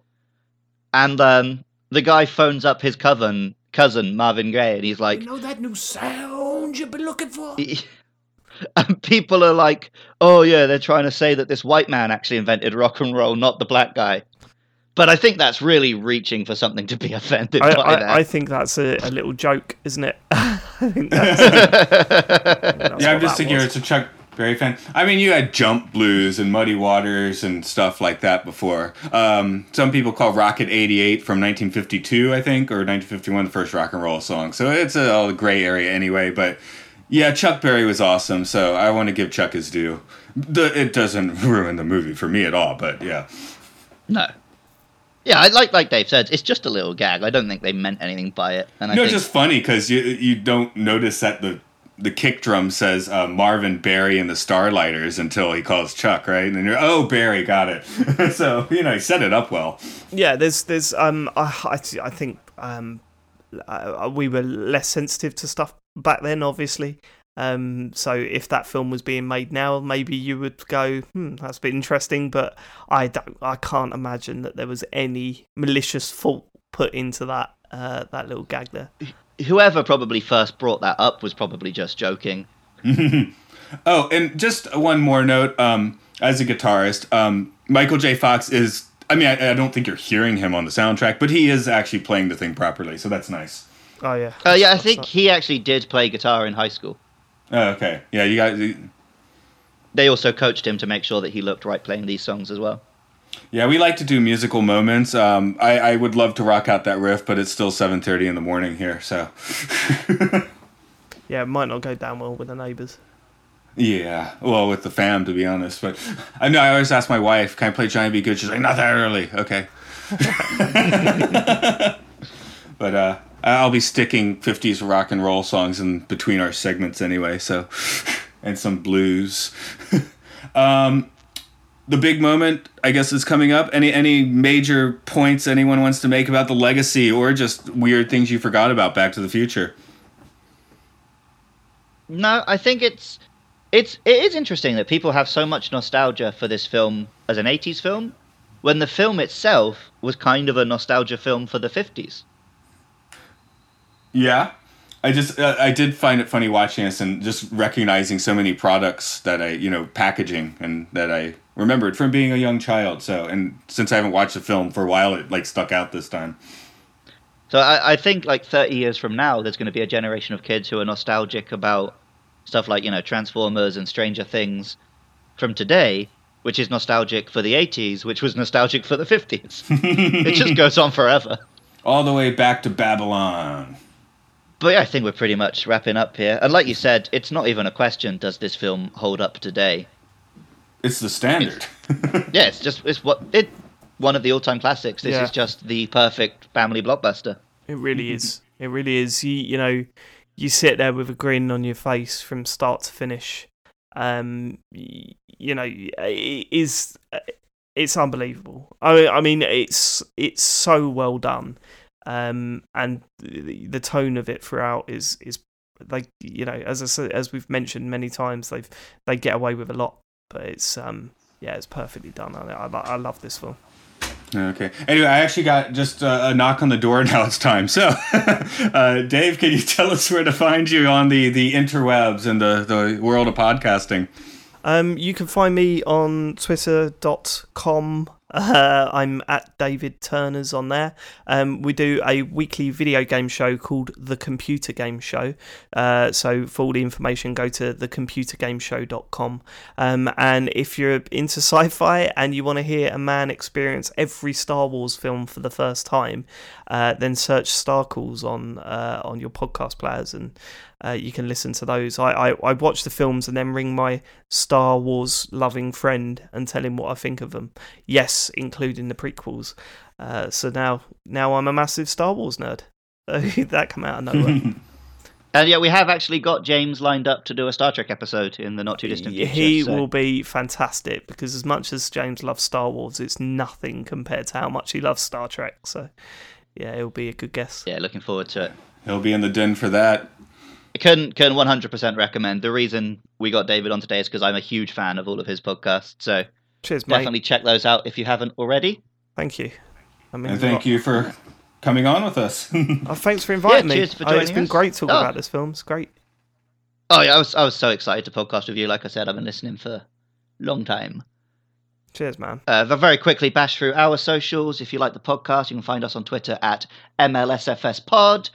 and um, the guy phones up his cousin cousin Marvin Gaye, and he's like, "You know that new sound you've been looking for? [LAUGHS] [LAUGHS] and people are like, "Oh yeah, they're trying to say that this white man actually invented rock and roll, not the black guy." But I think that's really reaching for something to be [LAUGHS] offended I, by. I, I think that's a, a little joke, isn't it? [LAUGHS] I think that's, that's yeah, I'm just that thinking was. it's a Chuck Berry fan. I mean, you had Jump Blues and Muddy Waters and stuff like that before. Um, some people call Rocket 88 from 1952, I think, or 1951, the first rock and roll song. So it's a, all gray area anyway. But yeah, Chuck Berry was awesome. So I want to give Chuck his due. The, it doesn't [LAUGHS] ruin the movie for me at all, but yeah. no. Yeah, I like like Dave said, it's just a little gag. I don't think they meant anything by it. And I no, think, it's just funny because you you don't notice that the the kick drum says uh, Marvin Barry and the Starlighters until he calls Chuck, right? And then you're oh Barry, got it. [LAUGHS] so you know he set it up well. yeah, there's there's um I I, I think um uh, we were less sensitive to stuff back then, obviously. Um, so if that film was being made now, maybe you would go, hmm, that's a bit interesting. But I don't, I can't imagine that there was any malicious fault put into that uh, that little gag there. whoever probably first brought that up was probably just joking. [LAUGHS] Oh, and just one more note. Um, as a guitarist, um, Michael J. Fox is. I mean, I, I don't think you're hearing him on the soundtrack, but he is actually playing the thing properly, so that's nice. Oh yeah. Uh, yeah, I think he actually did play guitar in high school. Oh, okay, yeah, you guys. They also coached him to make sure that he looked right playing these songs as well. Yeah, we like to do musical moments. Um, I, I would love to rock out that riff, but it's still 7:30 in the morning here, so. [LAUGHS] Yeah, it might not go down well with the neighbours. Yeah, well, with the fam, to be honest. But [LAUGHS] I know I always ask my wife, "Can I play Johnny B. Goode?" She's like, "Not that early." Okay. [LAUGHS] but uh, I'll be sticking '50s rock and roll songs in between our segments anyway. So, [LAUGHS] and some blues. [LAUGHS] um, the big moment, I guess, is coming up. Any any major points anyone wants to make about the legacy, or just weird things you forgot about Back to the Future? No, I think it's it's it is interesting that people have so much nostalgia for this film as an 80s film when the film itself was kind of a nostalgia film for the 50s. Yeah, I just uh, I did find it funny watching this and just recognizing so many products that I you know packaging and that I remembered from being a young child. So and since I haven't watched the film for a while, it like stuck out this time. So I, I think like 30 years from now, there's going to be a generation of kids who are nostalgic about stuff like, you know, Transformers and Stranger Things from today, which is nostalgic for the 80s, which was nostalgic for the 50s. [LAUGHS] it just goes on forever. All the way back to Babylon. But yeah, I think we're pretty much wrapping up here. And like you said, it's not even a question does this film hold up today? It's the standard. Yeah, it's just it's what it one of the all-time classics. This Yeah. is just the perfect family blockbuster. It really is. It really is. You you know, you sit there with a grin on your face from start to finish. Um, you know, it is it's unbelievable. I I mean, it's it's so well done. Um, and the, the tone of it throughout is is like you know, as I said, as we've mentioned many times, they've they get away with a lot, but it's um yeah, it's perfectly done. I I, I love this film. Okay. Anyway, I actually got just a, a knock on the door. [LAUGHS] Now it's time. So, [LAUGHS] uh, Dave, can you tell us where to find you on the the interwebs and the the world of podcasting? Um, you can find me on twitter.com Uh, I'm at David Turner's on there. Um, we do a weekly video game show called The Computer Game Show. Uh, so for all the information, go to thecomputergameshow.com. Um, and if you're into sci-fi and you want to hear a man experience every Star Wars film for the first time, uh, then search Star Calls on uh, on your podcast players and uh, you can listen to those. I, I, I watch the films and then ring my Star Wars loving friend and tell him what I think of them. Yes, including the prequels. Uh, so now now I'm a massive Star Wars nerd. [LAUGHS] that come out of nowhere. And [LAUGHS] yeah, we have actually got James lined up to do a Star Trek episode in the not too distant future. he so- will be fantastic because as much as James loves Star Wars, it's nothing compared to how much he loves Star Trek. So yeah, it'll be a good guess. Yeah, looking forward to it. He'll be in the den for that. I can can 100% recommend. The reason we got David on today is because I'm a huge fan of all of his podcasts. So Cheers, mate. definitely check those out if you haven't already. Thank you. I mean, And thank you for coming on with us. [LAUGHS] Oh, thanks for inviting Yeah, me. cheers for Oh, it's joining been us. great talking Oh. about this film. It's great. Oh yeah, I was I was so excited to podcast with you. Like I said, I've been listening for a long time. Cheers, man. Uh, but very quickly, bash through our socials. If you like the podcast, you can find us on Twitter at MLSFSPod.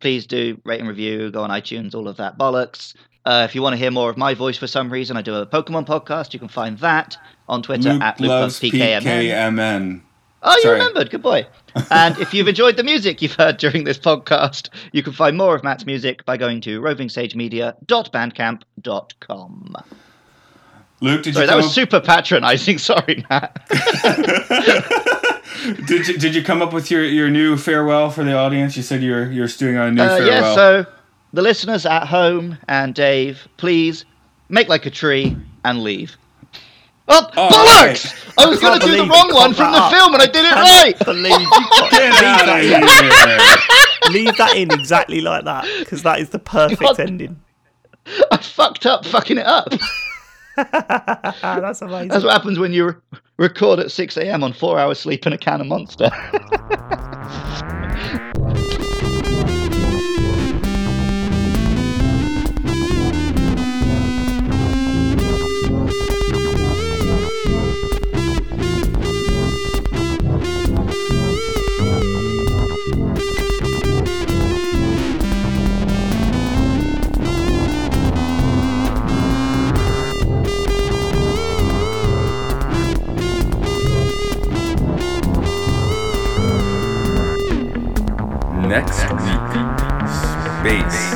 Please do rate and review, go on iTunes, all of that bollocks. Uh, if you want to hear more of my voice for some reason, I do a Pokemon podcast. You can find that on Twitter Luke at Luke loves loves PKMN. PKMN. Oh, you Sorry. remembered. Good boy. And if you've enjoyed the music you've heard during this podcast, you can find more of Matt's music by going to rovingsagemedia.bandcamp.com. Luke, did Sorry, you that was up, super patronizing. [LAUGHS] Sorry, Matt. [LAUGHS] did you did you come up with your, your new farewell for the audience? You said you're you're doing a new Uh, farewell. yeah, so the listeners at home and Dave, please make like a tree and leave. Oh, Oh, bollocks! I was going to do the wrong one from the up. film and I did it right! believe you got Get out of here! [LAUGHS] leave that in exactly like that because that is the perfect God. ending. I fucked up fucking it up. [LAUGHS] That's amazing. That's what happens when you re- record at 6 a.m. on four hours sleep and a can of Monster. [LAUGHS] next week. Space.